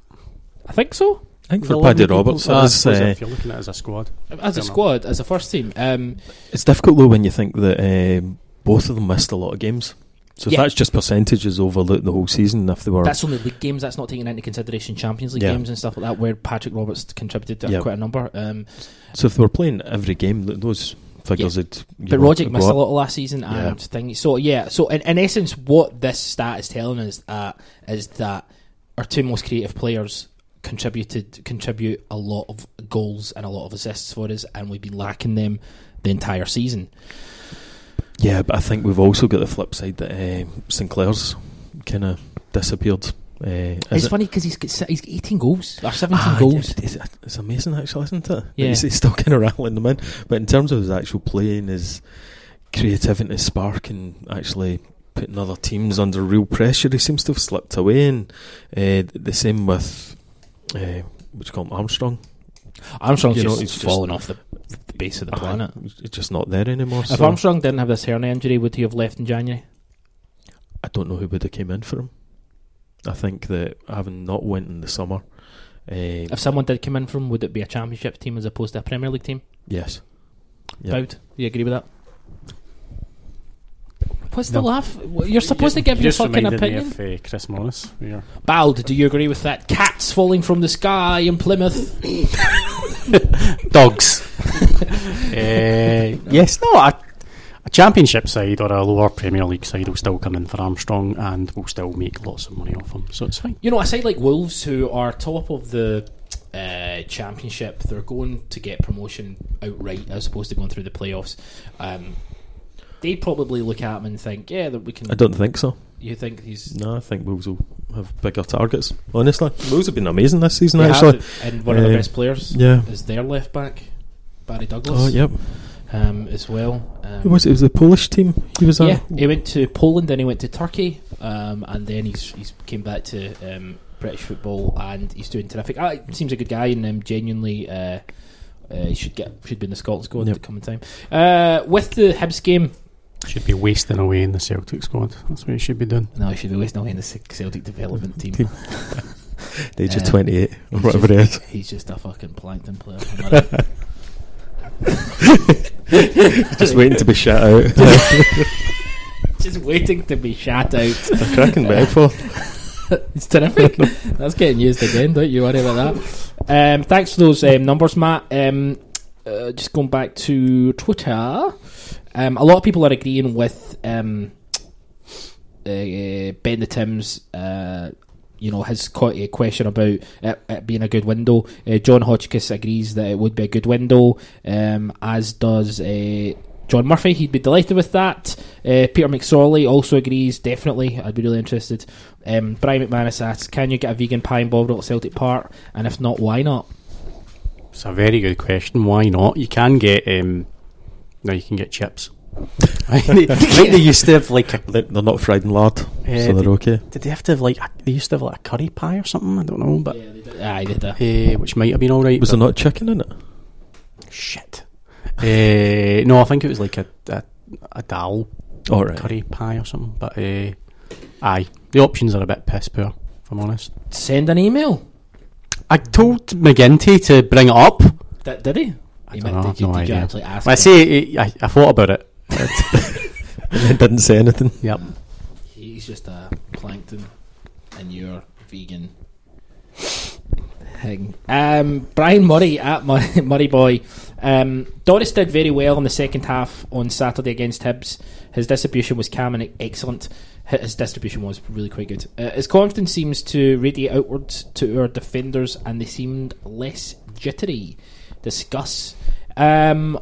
I think so. I think for Paddy. Roberts, I it is, suppose uh, if you're looking at it as a squad, As a squad, as a first team. Um, it's difficult though when you think that um, both of them missed a lot of games. So Yeah. that's just percentages over the, the whole season, if they were That's only league games. That's not taking into consideration Champions League Yeah. games and stuff like that, where Patrick Roberts contributed to Yeah. quite a number. Um, so if they were playing every game, those figures would. you but Rogic go missed a lot last season Yeah. and thing. So yeah, so in, in essence, what this stat is telling us uh, is that our two most creative players contributed contribute a lot of goals and a lot of assists for us, and we've been lacking them the entire season. Yeah, but I think we've also got the flip side that um, Sinclair's kind of disappeared. Uh, it's it? funny because he's got, he's got 18 goals or 17 Ah, goals. yeah, It's, it's amazing, actually, isn't it? Yeah. He's, he's still kind of rattling them in. But in terms of his actual playing, his creativity, his spark, and actually putting other teams under real pressure, he seems to have slipped away. And uh, the same with, uh, what do you call him, Armstrong. Armstrong's You know, just he's just- fallen off the, the base of the planet. It's just not there anymore. If so Armstrong didn't have this hernia injury, would he have left in January? I don't know who would have came in for him. I think that having not went in the summer, uh, If someone did come in from, would it be a championship team as opposed to a Premier League team? yes, Yeah. Boud, do you agree with that? What's No. the laugh? You're supposed to You give your just fucking opinion. Me of uh, Chris Morris. Yeah. Bald, do you agree with that? Cats falling from the sky in Plymouth. Dogs. uh, yes, no, a, a championship side or a lower Premier League side will still come in for Armstrong and will still make lots of money off him, so it's fine. You know, a side like Wolves, who are top of the uh, uh, Championship. They're going to get promotion outright as opposed to going through the playoffs. Um, they'd probably look at him and think, yeah, that we can. I don't think so. You think he's No, I think Wolves will have bigger targets. Honestly, Wolves have been amazing this season. They actually, have, and one of the Uh, best players yeah. is their left back, Barry Douglas. Oh, yep. um, as well. Um, Who was it? It was the Polish team. He was yeah, at. he went to Poland, then he went to Turkey, um, and then he's he's came back to um, British football, and he's doing terrific. Ah, he seems a good guy, and um, genuinely. Uh, uh, he should get should be in the Scotland squad Yep. at the coming time. Uh, with the Hibs game, Should be wasting away in the Celtic squad. That's what he should be doing. no, he should be wasting away in the Celtic development team. Team. The age of Uh, 28 or whatever it just, is. He's just a fucking plankton player. Am I right? Just waiting to be shut out. just waiting to be shat out. a cracking metaphor. it's terrific. That's getting used again. Don't you worry about that. Um, thanks for those um, numbers, Matt. Um, uh, just going back to Twitter, um, a lot of people are agreeing with um, uh, Ben the Tim's. Uh, you know his question about it, it being a good window. Uh, John Hotchkiss agrees that it would be a good window, um, as does uh, John Murphy. He'd be delighted with that. Uh, Peter McSorley also agrees. Definitely, I'd be really interested. Um, Brian McManus asks, "Can you get a vegan pie bovril at Celtic Park? And if not, why not?" It's a very good question. Why not? You can get um, no, you can get chips. I they used to have like a, They're they're not fried in lard, so they- they're okay. did they have to have like a, they used to have like a curry pie or something? I don't know, but Aye, they did. uh, which might have been all right. Was but- there not chicken in it? shit? uh, no, I think it was like a a, a dal All right. curry pie or something. But uh, aye, the options are a bit piss poor. If I'm honest, Send an email. I told McGinty to bring it up. Did, did he? I He don't know, did, you, no did you actually ask? I him? say I, I thought about it. And then didn't say anything. Yep. He's just a plankton, and you're vegan. Thing. Um, Brian Murray at Murray, Murray Boy. Um, Dorus did very well in the second half on Saturday against Hibs. His distribution was calm and excellent. His distribution was really quite good. Uh, his confidence seems to radiate outwards to our defenders, and they seemed less jittery. Discuss. Um,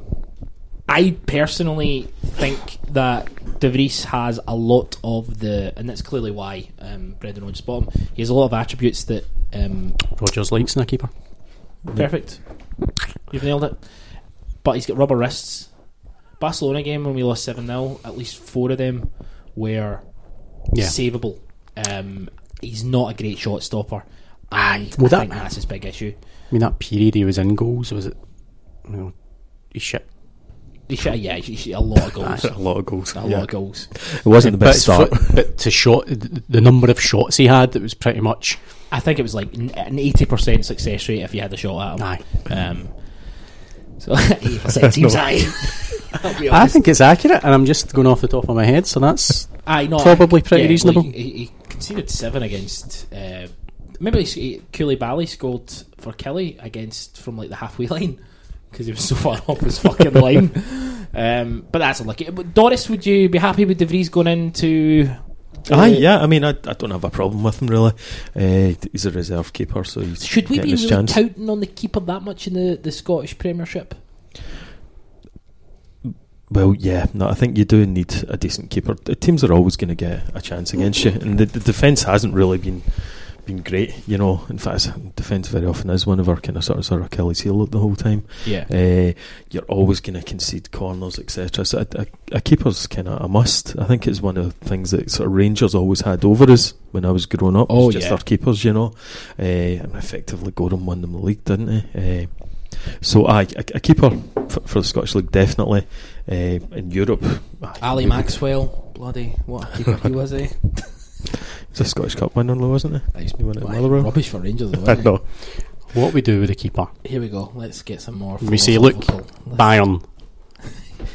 I personally think that De Vries has a lot of the, and that's clearly why um, Brendan Rodgers bought him. He has a lot of attributes that um, Rodgers likes in a keeper. perfect. You've nailed it. But he's got rubber wrists. Barcelona game when we lost seven 0 at least four of them were Yeah. savable. Um, he's not a great shot stopper. And Well, I that- think that's his big issue. I mean, that period he was in goals was it? You know, he shit. He should, yeah, he should, a lot of goals. a lot of goals. a yeah. lot of goals. It wasn't the but, best start. for- but to shot the the number of shots he had, it was pretty much I think it was like an eighty percent success rate if you had a shot at him. aye. Um, so eighty percent seems No. high. I'll be I honest. think it's accurate, and I'm just going off the top of my head, so that's Aye, no, probably pretty yeah, reasonable. like, he, he conceded seven against. Uh, maybe he, Cooley Bally scored for Kelly against from like the halfway line because he was so far off his fucking line. Um, but that's unlucky. But Doris, would you be happy with De Vries going into? Aye, yeah. I mean, I, I don't have a problem with him really. Uh, he's a reserve keeper, so he's Should we be really chance. counting on the keeper that much in the, the Scottish Premiership? Well, yeah, no, I think you do need a decent keeper. The teams are always going to get a chance against you, and the, the defence hasn't really been been great. You know, in fact, defence very often is one of our kind of sort of, sort of Achilles heel the whole time. Yeah. Uh, you're always going to concede corners, etc. So a, a, a keeper's kind of a must. I think it's one of the things that sort of Rangers always had over us when I was growing up. Oh, just yeah. our keepers, you know, uh, and effectively Gordon won them the league, didn't he? Uh, so aye, a, a keeper for, for the Scottish League definitely. Uh, in Europe, Ally Maxwell, bloody what a keeper he was, eh? He's a Scottish Cup winner, though, wasn't he? He's He won it at Aye, Motherwell. rubbish for Rangers, though, I isn't he? know. what we do with the keeper. Here we go. Let's get some more. We say, look, philosophical- Bayern.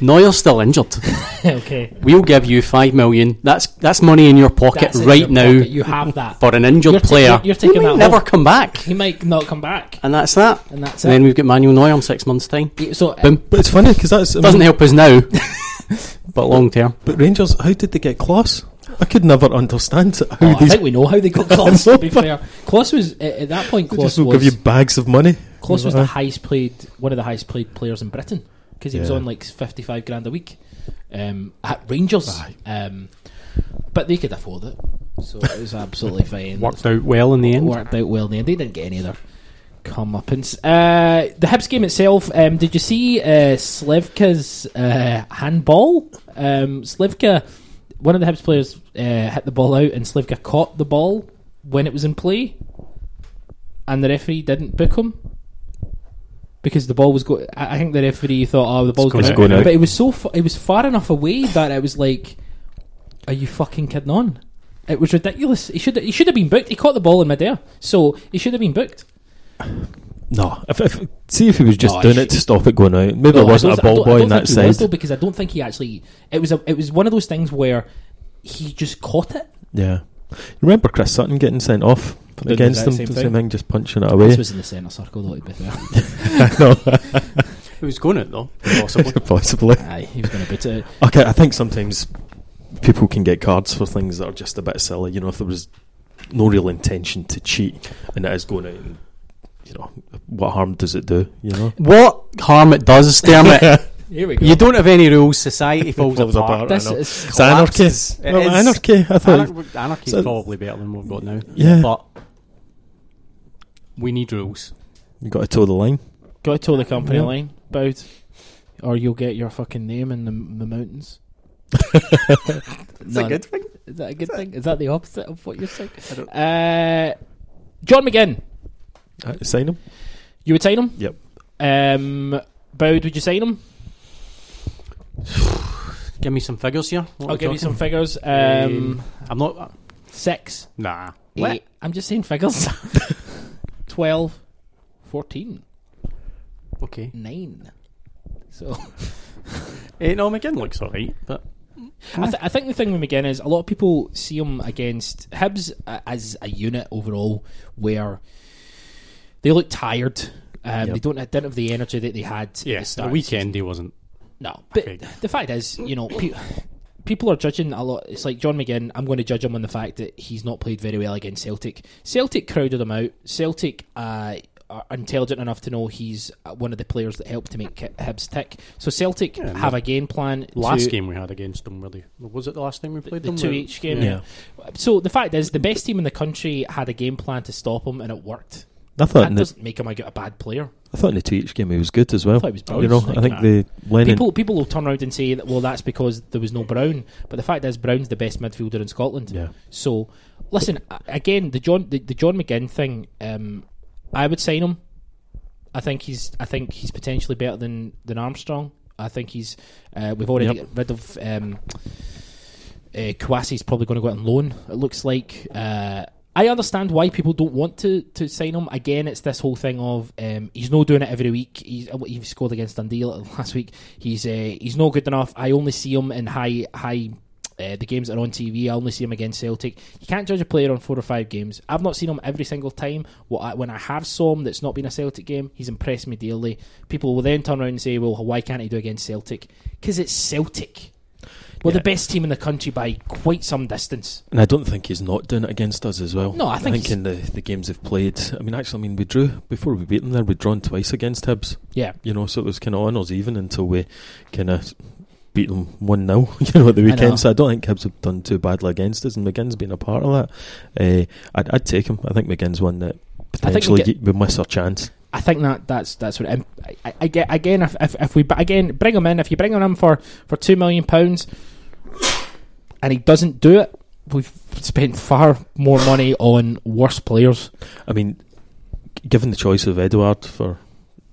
Neuer's still injured. okay. We'll give you five million. That's that's money in your pocket That's in right your now pocket. You have that. for an injured You're ta- player. you're- you're taking who that might never home. come back, He might not come back, and that's that. and that's And then it. we've got Manuel Neuer in six months' time. So uh, Boom. But it's funny because that's I mean, Doesn't help us now, but long term. But Rangers, how did they get Klos? I could never understand how Oh, I think we know how they got Klos. to be fair, Klos was at, at that point. they Klos will was give you bags of money. Klos was Uh, the highest played, one of the highest played players in Britain because he was on like fifty-five grand a week um, at Rangers. Um, but they could afford it, so it was absolutely fine. Worked out well in the end. worked out well in the end. They didn't get any of their comeuppance. Uh, the Hibs game itself, um, did you see uh, Slivka's uh, handball? Um, Slivka, one of the Hibs players uh, hit the ball out and Slivka caught the ball when it was in play and the referee didn't book him. Because the ball was go, I I think the referee thought, "Oh, the ball's going going, out. Out. but it was so, fa- it was far enough away that it was like, "Are you fucking kidding on?" It was ridiculous. He should he should have been booked. He caught the ball in midair, so he should have been booked. No, if, if see if he was just No, doing should- it to stop it going out. Maybe No, it wasn't a ball boy don't on that think he was, though, because I don't think he actually. It was a. It was one of those things where he just caught it. Yeah. You remember Chris Sutton getting sent off Did the against exact them? same The thing. same thing, just punching it away. This was in the centre circle, though. To be fair, I know, It was going out though, possibly. possibly. aye, he was going to boot it. Okay, I think sometimes people can get cards for things that are just a bit silly. You know, if there was no real intention to cheat and it is going out, and, you know, what harm does it do? You know, what harm it does, Dermot? Here we go. you don't have any rules. Society falls, Falls apart. apart. This I know. is it's anarchy. It Well, is. anarchy. I thought. Anar- anarchy's So- probably better than what we've got now. Yeah. But we need rules. You got to toe the line. got to toe the company Yeah. line, bout, or you'll get your fucking name in the, the mountains. It's None. a good thing. Is that a good thing? Is that the opposite of what you're saying? I don't- Uh, John McGinn, Uh, sign him. you would sign him? Yep. Um, Boud, would you sign him? Give me some figures here. What I'll we're give you some figures. Um, Um, I'm not. uh, six, Nah. eight. I'm just saying figures. 12, 14, Okay. 9. So Eh, no, McGinn looks alright, but I, th- I think the thing with McGinn is a lot of people see him against Hibs uh, as a unit overall, where they look tired. Um, Yep. They don't didn't have the energy that they had. at yeah, the the start the weekend he wasn't. No, but Okay. the fact is, you know, pe- people are judging a lot. It's like John McGinn. I'm going to judge him on the fact that he's not played very well against Celtic. Celtic crowded him out. Celtic uh, are intelligent enough to know he's uh, one of the players that helped to make Ki- Hibs tick. So Celtic Yeah, have a game plan. Last to, game we had against them, really. Was it the last time we played the them? two each game. Yeah. So the fact is, the best team in the country had a game plan to stop him, and it worked. I thought, That doesn't make him a, a bad player. I thought in the two each game he was good as well. I thought he was you know. I think the Lennon. People people will turn around and say that well that's because there was no Brown, but the fact is Brown's the best midfielder in Scotland. yeah, So listen again the John the, the John McGinn thing. Um, I would sign him. I think he's I think he's potentially better than than Armstrong. I think he's uh, we've already Yep. got rid of um, uh, Kouassi's probably going to go out on loan. It looks like. Uh, I understand why people don't want to, to sign him. Again, it's this whole thing of um, he's not doing it every week. He's uh, he scored against Dundee last week. He's uh, he's no good enough. I only see him in high high uh, the games that are on TV. I only see him against Celtic. You can't judge a player on four or five games. I've not seen him every single time. I, when I have saw him, that's not been a Celtic game. He's impressed me dearly. People will then turn around and say, "Well, why can't he do against Celtic?" Because it's Celtic. We're Yeah. the best team in the country by quite some distance. and I don't think he's not doing it against us as well. No, I think he's- in the the games they've played. I mean, actually, I mean, we drew before we beat them. There, we'd drawn twice against Hibs. Yeah, You know, so it was kind of on us even until we kind of beat them one 0 You know, at the I weekend. So I don't think Hibs have done too badly against us, and McGinn's been a part of that. Uh, I'd, I'd take him. I think McGinn's one that I think potentially McGinn- we miss our chance. I think that that's that's what I'm- I, I, I get again. If, if if we again bring him in, if you bring him in for for two million pounds, and he doesn't do it, we've spent far more money on worse players. I mean, given the choice of Edouard for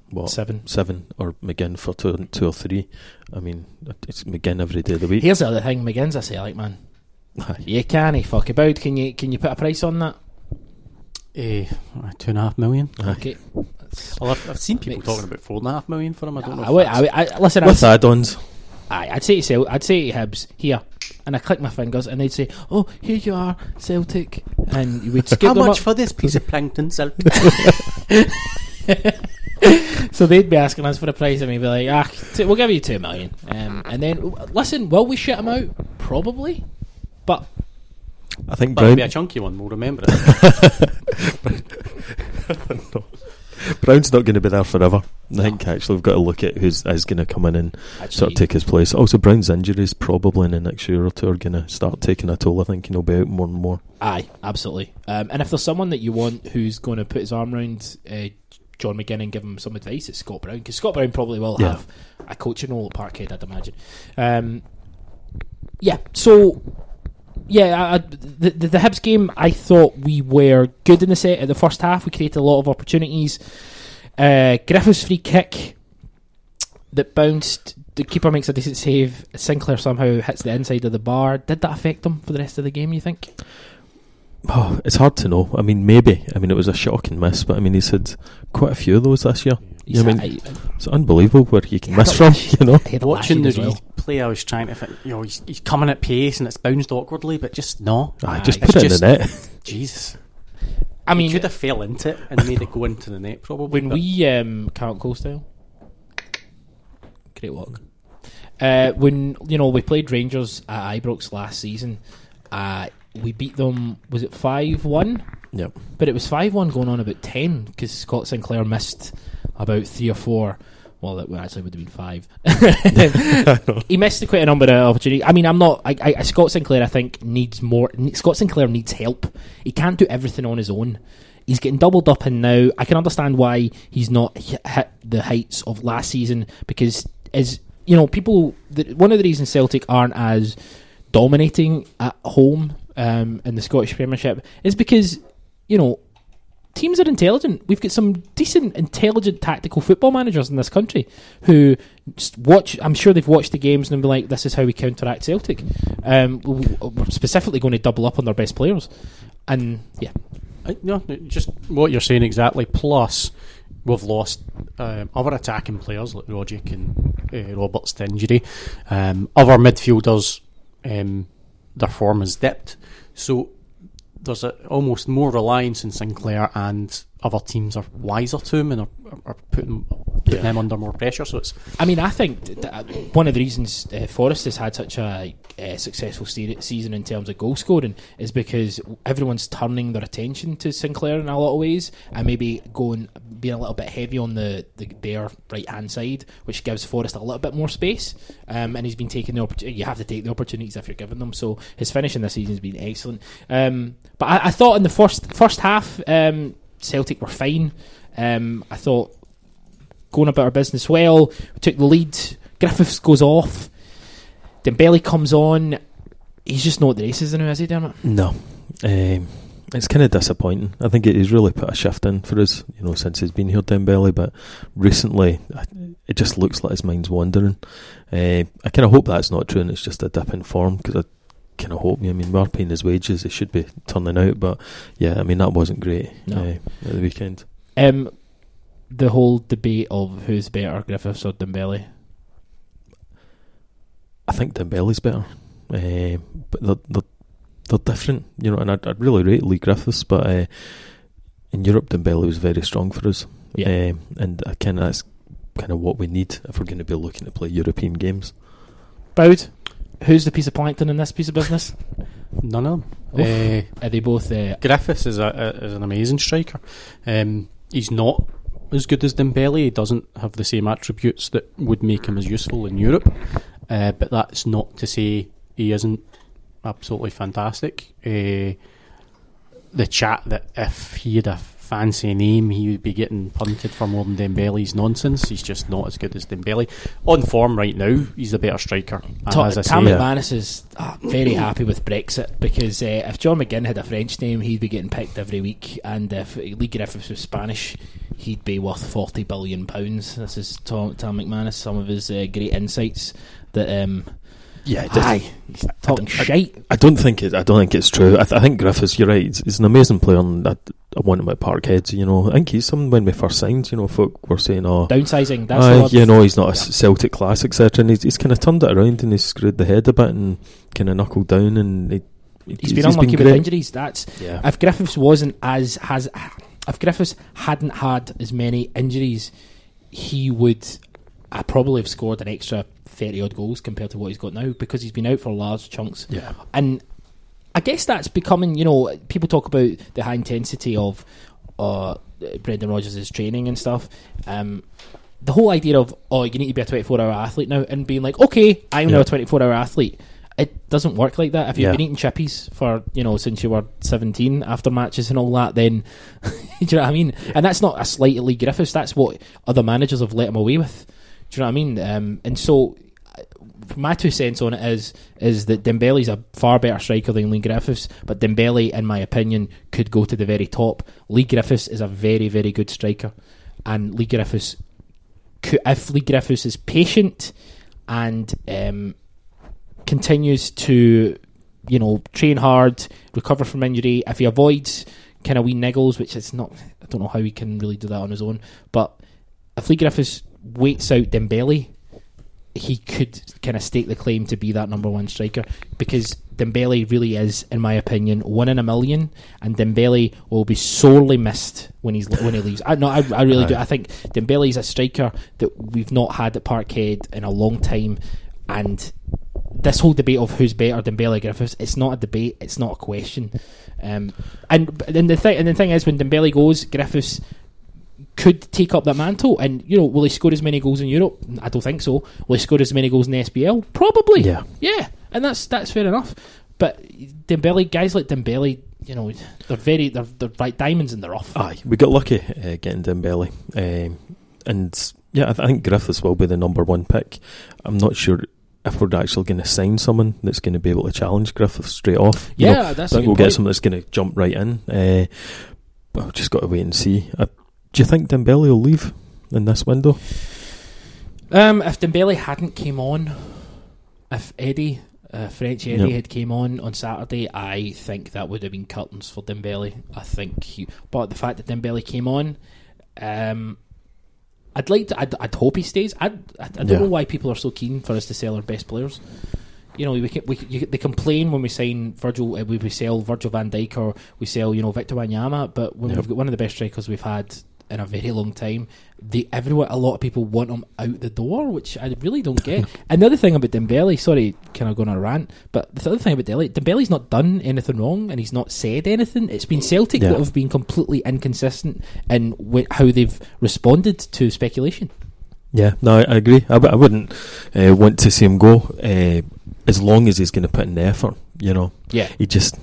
what Seven. seven or McGinn for two, two or three, I mean, it's McGinn every day of the week. Here's the other thing, McGinn's a Celtic man. You can't fuck about. Can you can you put a price on that? Eh, two and a half million. Aye. Okay. Well, I've, I've seen people talking about four and a half million for him. I don't know. I if would, that's- I would, I, listen, With add-ons, I, I'd say to Cel- I'd say to Hibs here, and I click my fingers, and they'd say, "Oh, here you are, Celtic," and you would skip How them much up. for this piece of plankton, Sal? So they'd be asking us for a price, and we'd be like, "Ah, t- we'll give you two million. Um, and then, listen, will we shut him out? Probably, but I think But it'll Brown, be a chunky one. We'll remember it. no. Brown's not going to be there forever. I think actually we've got to look at who's is going to come in and sort of take his place. Also, Brown's injuries probably in the next year or two are going to start taking a toll. I think he'll be out more and more. Aye, absolutely. Um, and if there's someone that you want who's going to put his arm around uh, John McGinn and give him some advice, it's Scott Brown because Scott Brown probably will Yeah. have a coaching role at Parkhead, I'd imagine. Um, yeah, so yeah, I, the the Hibs game, I thought we were good in the set at the first half. We created a lot of opportunities. Uh, Griffiths free kick that bounced. The keeper makes a decent save. Sinclair somehow hits the inside of the bar. Did that affect them for the rest of the game? You think? Oh, it's hard to know. I mean, maybe. I mean, it was a shocking miss, but I mean, he's had quite a few of those this year. Yeah, I mean, I- It's unbelievable where you can miss from. You know, I had it last Watching the well. replay, I was trying to think, you know, he's, he's coming at pace and it's bounced awkwardly, but just no. Ah, Aye, just put it in just- the net. Jesus. I I mean, mean, could have fell into it and made it go into the net, probably. when we um, count goal style, great work. Uh, when you know we played Rangers at Ibrox last season, uh, we beat them. Was it five one? Yep. But it was five one going on about ten because Scott Sinclair missed about three or four. Well, it actually would have been five. he missed quite a number of opportunities. I mean, I'm not. I, I, Scott Sinclair, I think, needs more. Scott Sinclair needs help. He can't do everything on his own. He's getting doubled up in now. I can understand why he's not hit hit the heights of last season because, as you know, people. The, one of the reasons Celtic aren't as dominating at home um, in the Scottish Premiership is because you know teams are intelligent. We've got some decent, intelligent tactical football managers in this country who watch. I'm sure they've watched the games and be like, "This is how we counteract Celtic." Um, we're specifically going to double up on their best players, and yeah, I, no, just what you're saying exactly. Plus, we've lost um, other attacking players like Rogic and uh, Roberts to injury. Um, other midfielders, um, their form has dipped. So there's a, almost more reliance in Sinclair, and other teams are wiser to him and are, are putting, putting Yeah. him under more pressure. So it's I mean, I think that that one of the reasons uh, Forrest has had such a uh, successful se- season in terms of goal scoring is because everyone's turning their attention to Sinclair in a lot of ways, and maybe going being a little bit heavy on the, the their right hand side, which gives Forrest a little bit more space. Um, and he's been taking the opportunity. You have to take the opportunities if you're given them. So his finishing this season has been excellent. Um, but I, I thought in the first first half, um, Celtic were fine. Um, I thought going about our business well. We took the lead. Griffiths goes off. Dembele comes on. He's just not the races now, is he, Dermot? No, um, it's kind of disappointing. I think he's really put a shift in for us, you know, since he's been here, Dembele. But recently, I- it just looks like his mind's wandering. Uh, I kind of hope that's not true, and it's just a dip in form because I kind of hope. I mean, we're paying his wages; he should be turning out. But yeah, I mean, that wasn't great No. uh, at the weekend. Um, the whole debate of who's better, Griffiths or Dembele. I think Dembele's better, uh, but they're, they're they're different, you know. And I'd, I'd really rate Leigh Griffiths, but uh, in Europe, Dembele was very strong for us. Yeah. Um, and I kind of that's kind of what we need if we're going to be looking to play European games. Boud, who's the piece of plankton in this piece of business? none of them. Oof. Uh, Are they both? Uh, Griffiths is, a, a, is an amazing striker. Um, he's not as good as Dembele. He doesn't have the same attributes that would make him as useful in Europe. Uh, but that's not to say he isn't absolutely fantastic. Uh, the chat that if he had a fancy name, he would be getting punted for more than Dembele's nonsense. He's just not as good as Dembele. On form right now, he's a better striker. And Tom, as I Tam say, yeah. McManus is ah, very happy with Brexit because uh, if John McGinn had a French name, he'd be getting picked every week, and if Leigh Griffiths was Spanish, he'd be worth forty billion pounds. This is Tom, Tom McManus. Some of his uh, great insights that um, Yeah, aye, he's talking shite. I don't think it. I don't think it's true. I, th- I think Griffiths. You're right. He's, he's an amazing player, and I, I want my at Parkhead. You know, I think he's someone when we first signed. You know, folk were saying, "Oh, Downsizing. That's Aye, you know, he's not a Celtic class, etc. And he's, he's kind of turned it around and he's screwed the head a bit and kind of knuckled down. And he, He's been unlucky with injuries. That's Yeah, if Griffiths wasn't as has if Griffiths hadn't had as many injuries, he would uh, probably have scored an extra thirty odd goals compared to what he's got now because he's been out for large chunks. yeah. And I guess that's becoming, you know, people talk about the high intensity of uh, Brendan Rodgers' training and stuff. Um, the whole idea of, oh, you need to be a 24 hour athlete now, and being like, okay, I'm now a 24 hour athlete. It doesn't work like that. If you've Yeah. been eating chippies for, you know, since you were 17 after matches and all that, then, do you know what I mean? And that's not a slight at Leigh Griffiths, that's what other managers have let him away with. Do you know what I mean? Um, and so, my two cents on it is is that Dembele's a far better striker than Leigh Griffiths, but Dembele, in my opinion, could go to the very top. Leigh Griffiths is a very, very good striker, and Leigh Griffiths, could, if Leigh Griffiths is patient and um, continues to, you know, train hard, recover from injury, if he avoids kind of wee niggles, which is not, I don't know how he can really do that on his own, but if Leigh Griffiths waits out Dembele, he could kind of stake the claim to be that number one striker because Dembele really is, in my opinion, one in a million, and Dembele will be sorely missed when he's when he leaves. I no, I, I really do. I think Dembele is a striker that we've not had at Parkhead in a long time, and this whole debate of who's better, Dembele Griffiths, it's not a debate. It's not a question. Um, and and the thing and the thing is, when Dembele goes, Griffiths could take up that mantle. And you know, will he score as many goals in Europe? I don't think so. Will he score as many goals in the SPL? Probably. Yeah. yeah, and that's that's fair enough. But Dembele, guys like Dembele, you know, they're very they're, they're like diamonds in the rough. Aye, we got lucky uh, getting Dembele, um, and yeah, I, th- I think Griffiths will be the number one pick. I'm not sure if we're actually going to sign someone that's going to be able to challenge Griffiths straight off. You yeah, know, that's I think we'll point. get someone that's going to jump right in. Uh, but we've just got to wait and see. Do you think Dembele will leave in this window? Um, if Dembele hadn't came on, if Eddie, uh, French Eddie, Yep. had came on on Saturday, I think that would have been curtains for Dembele. I think, he, but the fact that Dembele came on, um, I'd like to. I'd, I'd hope he stays. I'd, I, I don't Yeah. know why people are so keen for us to sell our best players. You know, we, can, we you, they complain when we sign Virgil, uh, we, we sell Virgil Van Dijk or we sell you know Victor Wanyama, but when Yep. we've got one of the best strikers we've had in a very long time, they everyone a lot of people want him out the door, which I really don't get. Another thing about Dembele, sorry, kind of going on a rant, but the other thing about Dembele, Dembele's not done anything wrong and he's not said anything. It's been Celtic Yeah. that have been completely inconsistent in wh- how they've responded to speculation. Yeah, no, I, I agree. I, I wouldn't uh, want to see him go uh, as long as he's going to put in the effort. You know, Yeah, he just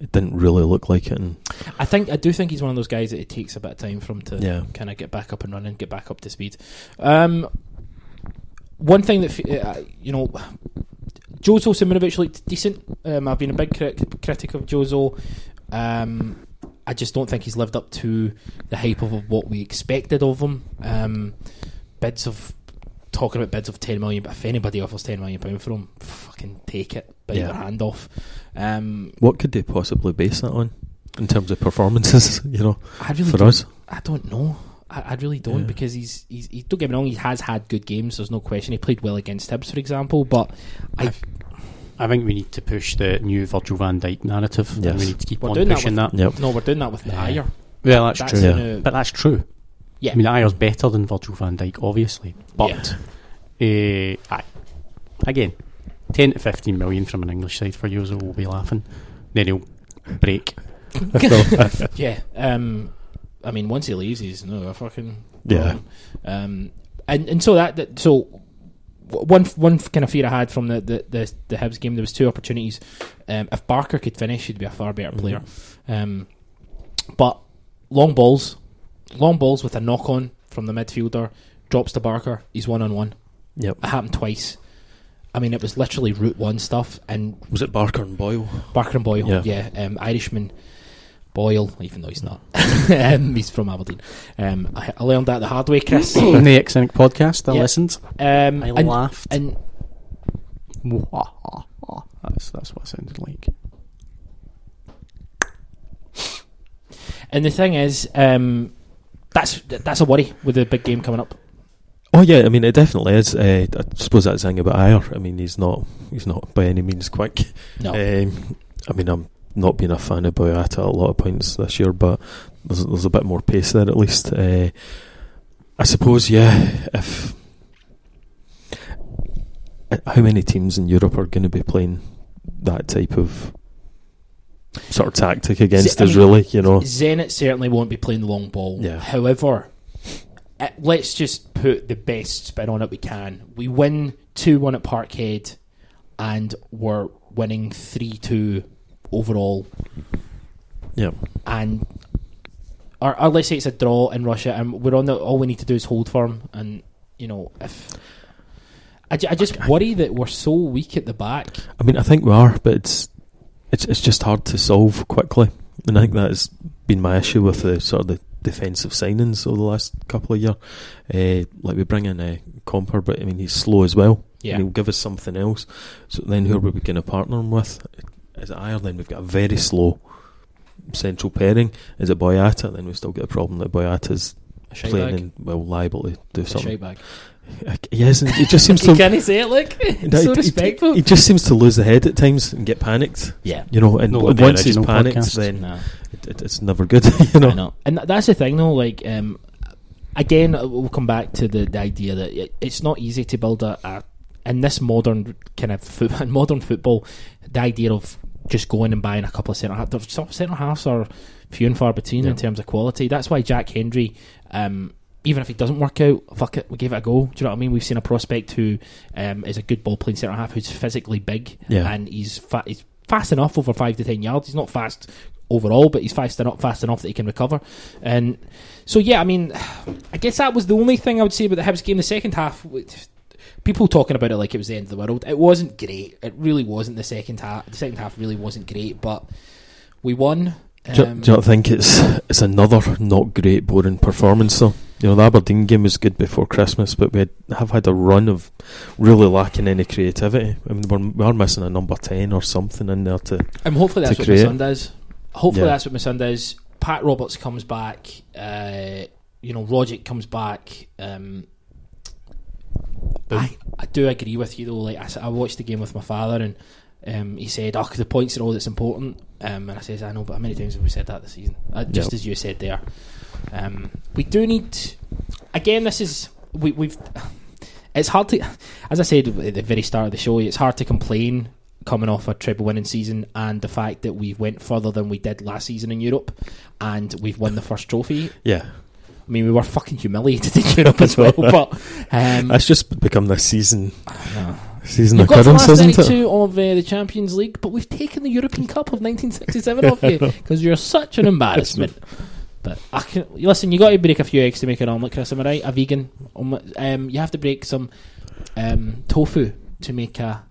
it didn't really look like it. And I think I do think he's one of those guys that it takes a bit of time for him to yeah, kind of get back up and running, get back up to speed. Um, one thing that uh, you know, Jozo Simunovic looked decent. Um, I've been a big crit- critic of Jozo. Um, I just don't think he's lived up to the hype of what we expected of him. Um, bids of talking about bids of ten million, but if anybody offers ten million pound for him, fucking take it, bite Yeah. your hand off. Um, what could they possibly base that on in terms of performances? You know, I really for don't- us. I don't know. I, I really don't Yeah. because he's, he's he, don't get me wrong. He has had good games. There's no question. He played well against Hibs, for example. But I I think we need to push the new Virgil van Dijk narrative. Yes. And we need to keep We're on doing that pushing that. Yep. no, we're doing that with Yeah. Ajer. Well, that's, That's true. Yeah. gonna- But that's true. Yeah. I mean, Ajer's better than Virgil van Dijk, obviously. But, eh, aye. again, 10 to 15 million from an English side for Jozo will be laughing. Then he'll break. yeah. Um, I mean, once he leaves, he's no a fucking Yeah. Um, and and so that, that so one one kind of fear I had from the the the, the Hibs game, there was two opportunities. Um, if Barker could finish, he'd be a far better player. Um, but long balls, long balls with a knock on from the midfielder drops to Barker. He's one on one. Yep. It happened twice. I mean, it was literally route one stuff, and Was it Barker and Boyle? Barker and Boyle, Yeah. yeah, um, Irishman Boyle, even though he's not, um, he's from Aberdeen. Um, I, I learned that the hard way, Chris. um, In the X-Cynic podcast, I Yeah. listened. I and, laughed. and that's, that's what it sounded like. and the thing is, um, that's that's a worry with the big game coming up. Oh yeah, I mean it definitely is. Uh, I suppose that's the thing about Ajer. I mean he's not he's not by any means quick. No, Um, I mean I'm not being a fan of Boyata at a lot of points this year, but there's there's a bit more pace there at least. Uh, I suppose yeah. If uh, how many teams in Europe are going to be playing that type of sort of tactic against I us, mean, really. You know, Zenit certainly won't be playing the long ball. Yeah. However, uh, let's just put the best spin on it we can. We win 2 1 at Parkhead, and we're winning 3 2 overall. yeah, And or, or let's say it's a draw in Russia, and we're on the. All we need to do is hold firm, and you know if. I, I just worry that we're so weak at the back. I mean, I think we are, but it's it's it's just hard to solve quickly, and I think that has been my issue with the sort of the defensive signings over the last couple of years. Uh, like we bring in a Compper, but I mean he's slow as well. Yeah. and he'll give us something else. So then, who are we going to partner him with? Is it Ireland? We've got a very slow central pairing. Is it Boyata? Then we still get a problem that Boyata's A playing bag. and well liable to do A something. shy bag. He isn't. He just seems to. can't say it like No, so he- respectful. He, he just seems to lose the head at times and get panicked. yeah. You know, and No, w- like the once he's panicked, podcast. then No. it, it, it's never good. you know, I know, and that's the thing, though. Like, um, again, uh, we'll come back to the, the idea that it, it's not easy to build a, a in this modern kind of foot, modern football. The idea of just going and buying a couple of centre halves, centre halves are few and far between in terms of quality. That's why Jack Hendry. Um, even if he doesn't work out, fuck it, we gave it a go. Do you know what I mean? We've seen a prospect who um, is a good ball playing centre half, who's physically big, Yeah. and he's fa- he's fast enough over five to ten yards. He's not fast overall, but he's fast enough, fast enough that he can recover. And so, yeah, I mean, I guess that was the only thing I would say about the Hibs game. The second half, people talking about it like it was the end of the world. It wasn't great. It really wasn't. The second half, the second half really wasn't great, but we won. do, you- Um, do you not think it's it's another not great, boring performance? Though you know, the Aberdeen game was good before Christmas, but we had, have had a run of really lacking any creativity. I mean, we're, we are missing a number ten or something in there to. And hopefully that's what Musonda does. Hopefully Yeah. that's what Musonda does. Pat Roberts comes back. Uh, you know, Rogic comes back. Um, Boom. I, I do agree with you though. Like I watched the game with my father, and um, he said, "Oh, the points are all that's important." Um, and I says, "I know, but how many times have we said that this season?" Uh, just Yep. as you said there, um, we do need. Again, this is we, we've. It's hard to, as I said at the very start of the show, it's hard to complain coming off a treble winning season and the fact that we went further than we did last season in Europe, and we've won the first trophy. Yeah, I mean, we were fucking humiliated in Europe as well, but um, that's just become this season season You've got the occurrence, last isn't it? of uh, the Champions League, but we've taken the European Cup of 1967 off you because you're such an embarrassment. But I can, listen, you got to break a few eggs to make an omelette, Chris. Am I right? A vegan omelette. Um, you have to break some um, tofu to make a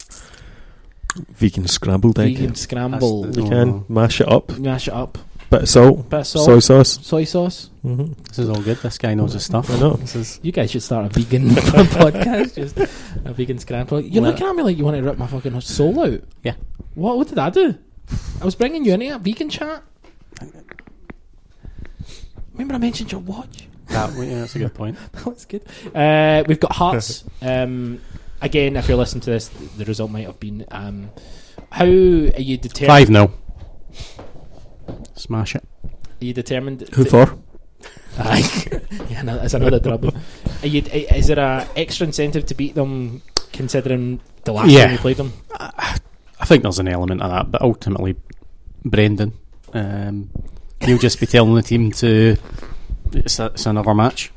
Vegan scrambled egg. vegan scramble. That's You the- can mash it up, Mash it up, bit of salt, bit of salt, soy sauce. soy sauce. hmm This is all good. This guy knows his stuff. I know. This is You guys should start a vegan podcast, just a vegan scramble. You're Well- looking at me like you want to rip my fucking soul out. Yeah. What? What did I do? I was bringing you into a vegan chat. Remember I mentioned your watch? that. Yeah, that's a good point. That's good. Uh, we've got Hearts. um, again, if you're listening to this, the result might have been. Um, how are you determined? Five no. Smash it. Are you determined? Who to- for? Aye. yeah, no, that's another trouble. Are you, is there a extra incentive to beat them, considering the last Yeah. time you played them? I think there's an element of that, but ultimately, Brendan, um, he'll just be telling the team to. It's, a, it's another match.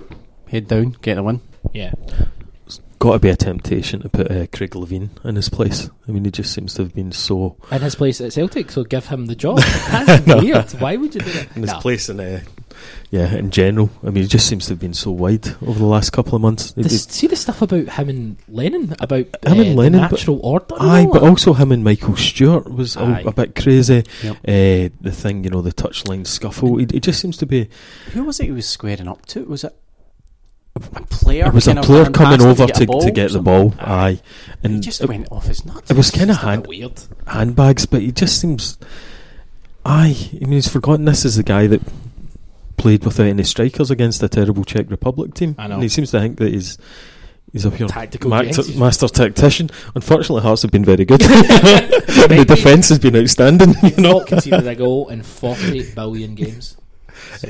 Head down, get the win. Yeah. Got to be a temptation to put uh, Craig Levein in his place. I mean, he just seems to have been so In his place at Celtic, so give him the job. That's weird. Why would you do that? in his No. place in uh, yeah in general. I mean, he just seems to have been so wide over the last couple of months. He This, see the stuff about him and Lennon about uh, Him and the Lennon, but- natural order. and Aye, but that? also him and Michael Stewart was all Aye. a bit crazy. Yep. Uh, the thing, you know, the touchline scuffle. He, he just seems to be. Who was it he was squaring up to? Was it a player? It was a player coming past him over get to, to get the ball. Aye. Aye, He just it, went off his nuts. it was kind of It's a bit hand, weird. handbags, but he just seems. Aye, I mean, he's forgotten this is the guy that played without any strikers against a terrible Czech Republic team. I know. And he seems to think that he's he's a pure Tactical ma- master tactician. Unfortunately, Hearts have been very good. the defence has been outstanding. You know, Not conceded a goal in 40 billion games.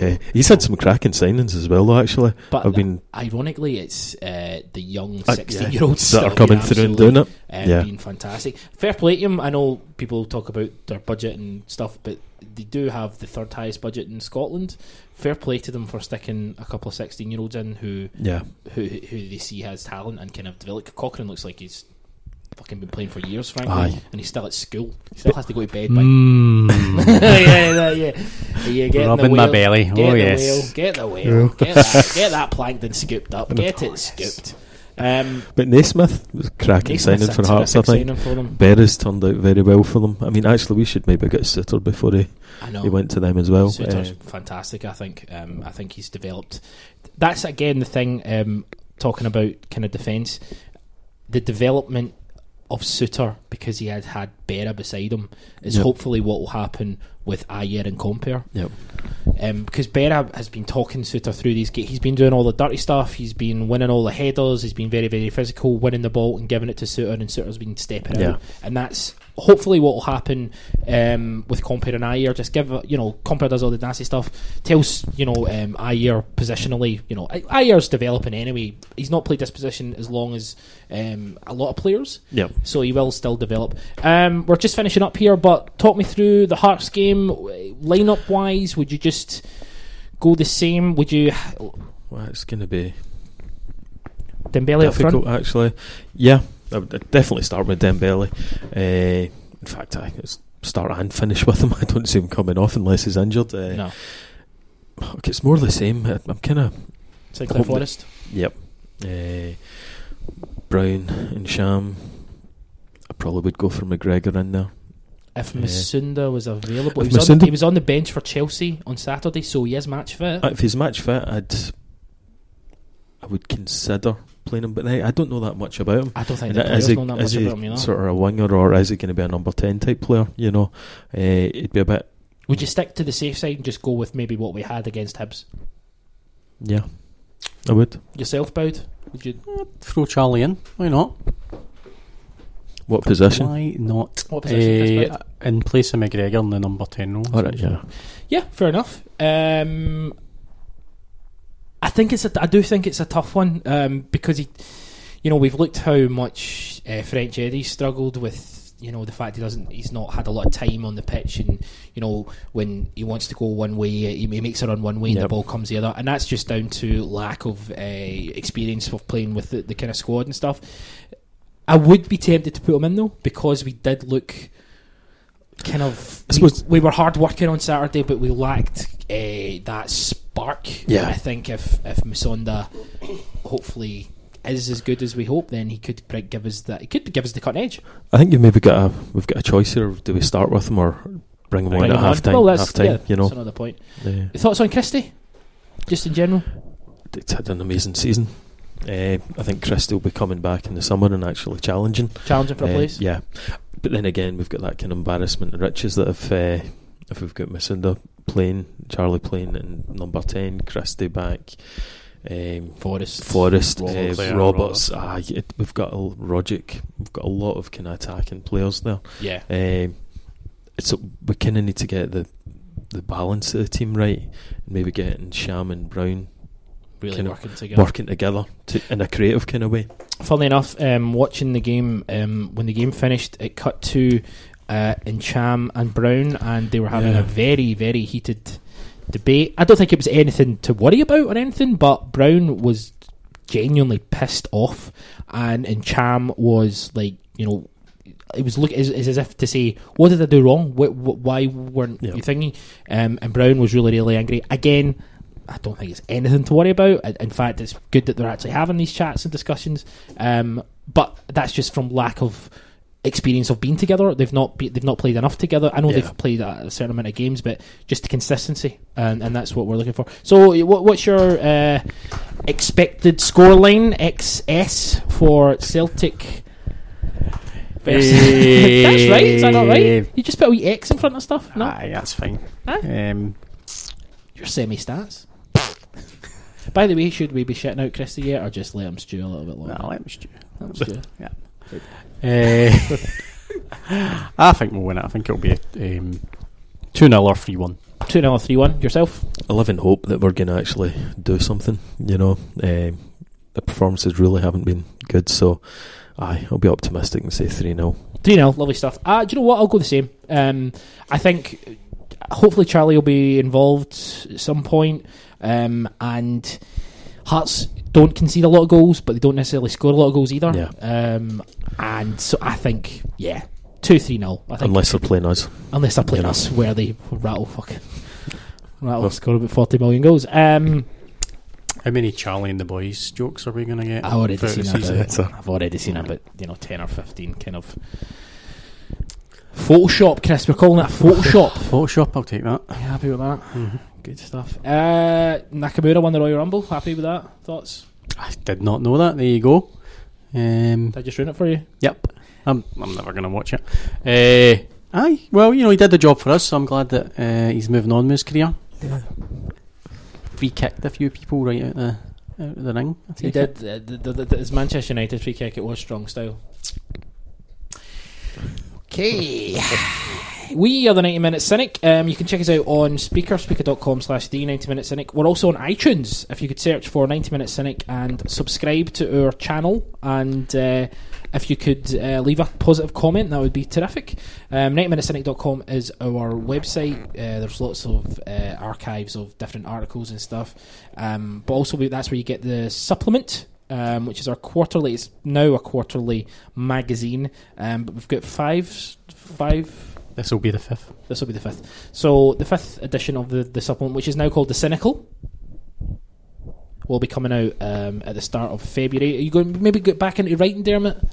Uh, he's had some cracking signings as well, though. Actually, But I've been ironically, it's uh, the young Uh, 16 yeah, year olds that are coming through and doing it. um, Yeah. being fantastic. Fair play to him. I know people talk about their budget and stuff, but they do have the third highest budget in Scotland. Fair play to them for sticking a couple of sixteen-year-olds in who Yeah, who who they see has talent and kind of develop. Cochrane looks like he's fucking been playing for years, frankly, Aye. and he's still at school. He still has to go to bed by. Mm. yeah, yeah, yeah. yeah get Rubbing the my whale, belly. Get Oh, the yes. whale. Get the whale. Get that. Get that plankton scooped up. Get it scooped. Um, but Naismith was cracking Naismith's signing a for Hearts. I think signing for them. Berra's turned out very well for them. I mean, actually, we should maybe get Souttar before he, I know. he went to them as well. Souttar's Uh, fantastic. I think. Um, I think he's developed. That's again the thing. Um, talking about kind of defence, the development of Souttar because he had had Berra beside him is Yep. hopefully what will happen with Ajer and Compper. Yep. Um, because Berra has been talking Souttar through these games. He's been doing all the dirty stuff. He's been winning all the headers. He's been very, very physical, winning the ball and giving it to Souttar, and Souttar's been stepping Yeah. out. And that's hopefully what will happen um, with Compper and Ajer. Just give, uh, you know, Compper does all the nasty stuff. Tells, you know, um, Ajer positionally, you know, Ajer's developing anyway. He's not played this position as long as um, a lot of players Yep. so he will still develop. Um, we're just finishing up here, but talk me through the Hearts game lineup wise. Would you just go the same? Would you Well, it's going to be Dembele up difficult, front? actually. Yeah, I would definitely start with Dembele. Uh, in fact, I start and finish with him. I don't see him coming off unless he's injured. Uh, No, okay, it's more the same. I- I'm kind of Hope that- Forrest. Yep. Uh, Brown and Sham. I probably would go for McGregor in there. If. Musonda was available, he was, on, Musonda- he was on the bench for Chelsea on Saturday, so he is match fit. If he's match fit, I'd I would consider playing him, but I, I don't know that much about him. I don't think And the players is he, know that is much he about him. You know? sort of a winger or is he going to be a number ten type player? You know, uh, it'd be a bit. Would you stick to the safe side and just go with maybe what we had against Hibs Yeah, I would. yourself, Boud? Would you? Throw Charlie in. Why not? What position? Why not? What position, Chris in place of McGregor in the number 10 role. All right, yeah. Yeah, fair enough. Um, I think it's a, I do think it's a tough one um, because he, you know, we've looked how much uh, French Eddie struggled with. You know the fact he doesn't, he's not had a lot of time on the pitch, and you know when he wants to go one way, he, he makes it run one way, and the ball comes the other, and that's just down to lack of uh, experience of playing with the, the kind of squad and stuff. I would be tempted to put him in though because we did look kind of. I we- suppose- we, were hard working on Saturday, but we lacked uh, that spark. Yeah. I think if if Musonda hopefully is as good as we hope, then he could bring- give us that. He could give us the cutting edge. I think you've maybe got a we've got a choice here. Do we start with him or bring him on Bring at him on. half time? Well, that's half time, yeah, you know. Another point. Uh, Thoughts on Christie? Just in general. it's had an amazing season. Uh, I think Christie will be coming back in the summer and actually challenging. Challenging for a Uh, place. Yeah, but then again, we've got that kind of embarrassment of riches that if uh, if we've got Musonda playing, Charlie playing and number ten, Christie back, um, Forrest. Forrest, Roberts, uh, yeah, Roberts. Ah, it, we've got a Rogic. We've got a lot of kind of attacking players there. Yeah. Um, it's we kind of need to get the the balance of the team right, and maybe getting Sham and Brown Really kind of working together. working together to, in a creative kind of way. Funnily enough, um, watching the game, um, when the game finished, it cut to uh, Ntcham and Brown, and they were having Yeah. a very, very heated debate. I don't think it was anything to worry about or anything, but Brown was genuinely pissed off, and Ntcham was like, you know, it was look is as if to say, "What did I do wrong? Wh- wh- why weren't Yeah. you thinking?" Um, and Brown was really, really angry again. I don't think it's anything to worry about. In fact, it's good that they're actually having these chats and discussions. Um, but that's just from lack of experience of being together. They've not be, they've not played enough together. I know Yeah. they've played a certain amount of games, but just the consistency, and, and that's what we're looking for. So, what, what's your uh, expected scoreline XS for Celtic? versus- that's right. Is that not right? You just put a wee X in front of stuff. No, Aye, that's fine. Huh? Um, your semi stats. By the way, should we be shitting out Christie yet, or just let him stew a little bit longer? nah, let me stew. Let him stew. Uh, I think we'll win it. I think it'll be um, 2 0 or 3 1. 2 0 3 1. Yourself? I live in hope that we're going to actually do something. You know, um, the performances really haven't been good. So, aye, I'll be optimistic and say three 0 3 0, lovely stuff. Uh, do you know what? I'll go the same. Um, I think hopefully Charlie will be involved at some point, um, and Hearts don't concede a lot of goals, but they don't necessarily score a lot of goals either. Yeah. Um, and so I think, yeah, 2 3 0. Unless they're playing us. unless they're playing Yeah. us, where they rattle fucking rattle Well- score about 40 million goals. Um, How many Charlie and the Boys jokes are we going to get? I've already seen the about, I've already seen about you know ten or fifteen kind of Photoshop, Chris. We're calling it Photoshop. Photoshop, I'll take that. You happy with that? Mhm. Good stuff. Uh, Nakamura won the Royal Rumble. Happy with that? Thoughts? I did not know that. There you go. Um, Did I just ruin it for you? Yep. I'm, I'm never going to watch it. Uh, aye. Well, you know, he did the job for us, so I'm glad that uh, he's moving on with his career. Yeah. Free kicked a few people right out the, out of the ring. I He did. Uh, the, the, the, his Manchester United free kick. It was strong style. Okay. We are the 90 Minute Cynic. Um, you can check us out on Spreaker, spreaker.com slash the 90 Minute Cynic. We're also on iTunes. If you could search for 90 Minute Cynic and subscribe to our channel. And uh, if you could uh, leave a positive comment, that would be terrific. Um, 90minutecynic.com is our website. Uh, there's lots of uh, archives of different articles and stuff. Um, but also, that's where you get the supplement um, which is our quarterly. It's now a quarterly magazine, um, but we've got five, five. This will be the fifth. This will be the fifth. So the fifth edition of the the supplement, which is now called the Cynical, will be coming out um, at the start of February. Are you going to maybe get back into writing, Dermot, at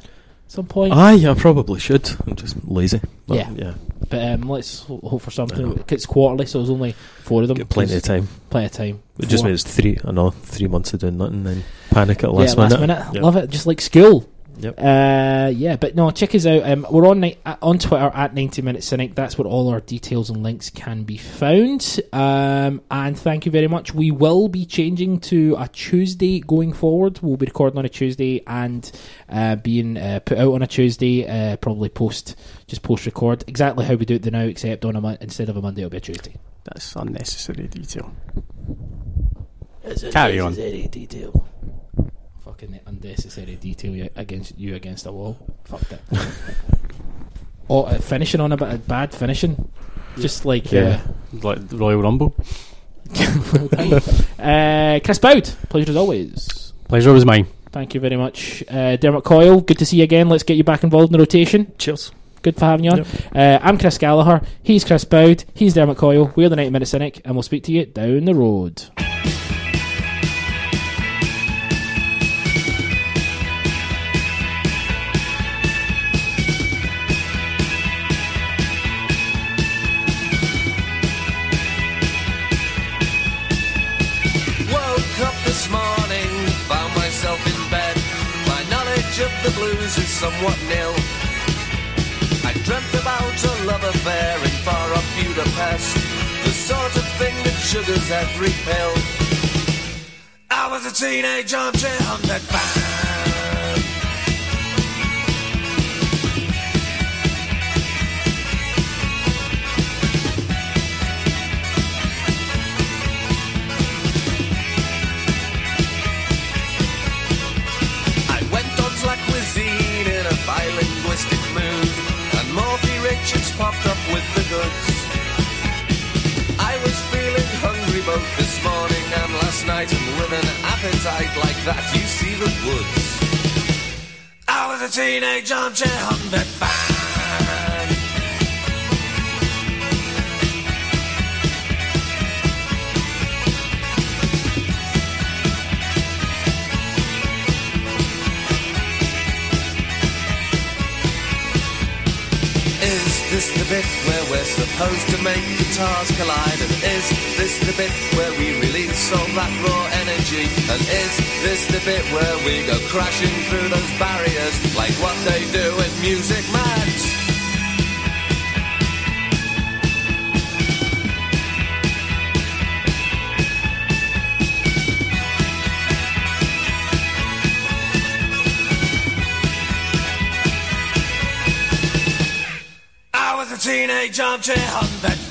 some point? Aye, I probably should. I'm just lazy. But Yeah. yeah. but um, let's hope for something. It's quarterly, so there's only four of them. Get plenty of time. Plenty of time. It just means three, another three months of doing nothing, then panic at last yeah, minute. last minute. Yep. Love it, just like school. Yep. Uh, yeah, but no, check us out. Um, we're on ni- uh, on Twitter at 90 Minute Cynic. That's where all our details and links can be found. Um, and thank you very much. We will be changing to a Tuesday going forward. We'll be recording on a Tuesday and uh, being uh, put out on a Tuesday. Uh, probably post just post record exactly how we do it now, except on a mon- instead of a Monday, it'll be a Tuesday. That's unnecessary detail. It's a Carry on. necessary detail. Fucking unnecessary detail you- against you against a wall. Fuck that. oh, uh, finishing on a bit of bad finishing. Just like Yeah. Like the Royal Rumble. uh, well done. uh, Chris Boud, pleasure as always. Pleasure was mine. Thank you very much, uh, Dermot Coyle. Good to see you again. Let's get you back involved in the rotation. Cheers. Good for having you on. Yep. Uh, I'm Chris Gallagher. He's Chris Boud. He's Dermot Coyle. We're the 90 Minute Cynic, and we'll speak to you down the road. Somewhat nil. I dreamt about a love affair in far off Budapest, the sort of thing that sugars every pill. I was a teenage armchair Honved fan. Night, and with an appetite like that, you see the woods. I was a teenage armchair Honved the bit where we're supposed to make guitars collide? And is this the bit where we release all that raw energy? And is this the bit where we go crashing through those barriers like what they do in Music Man? I was a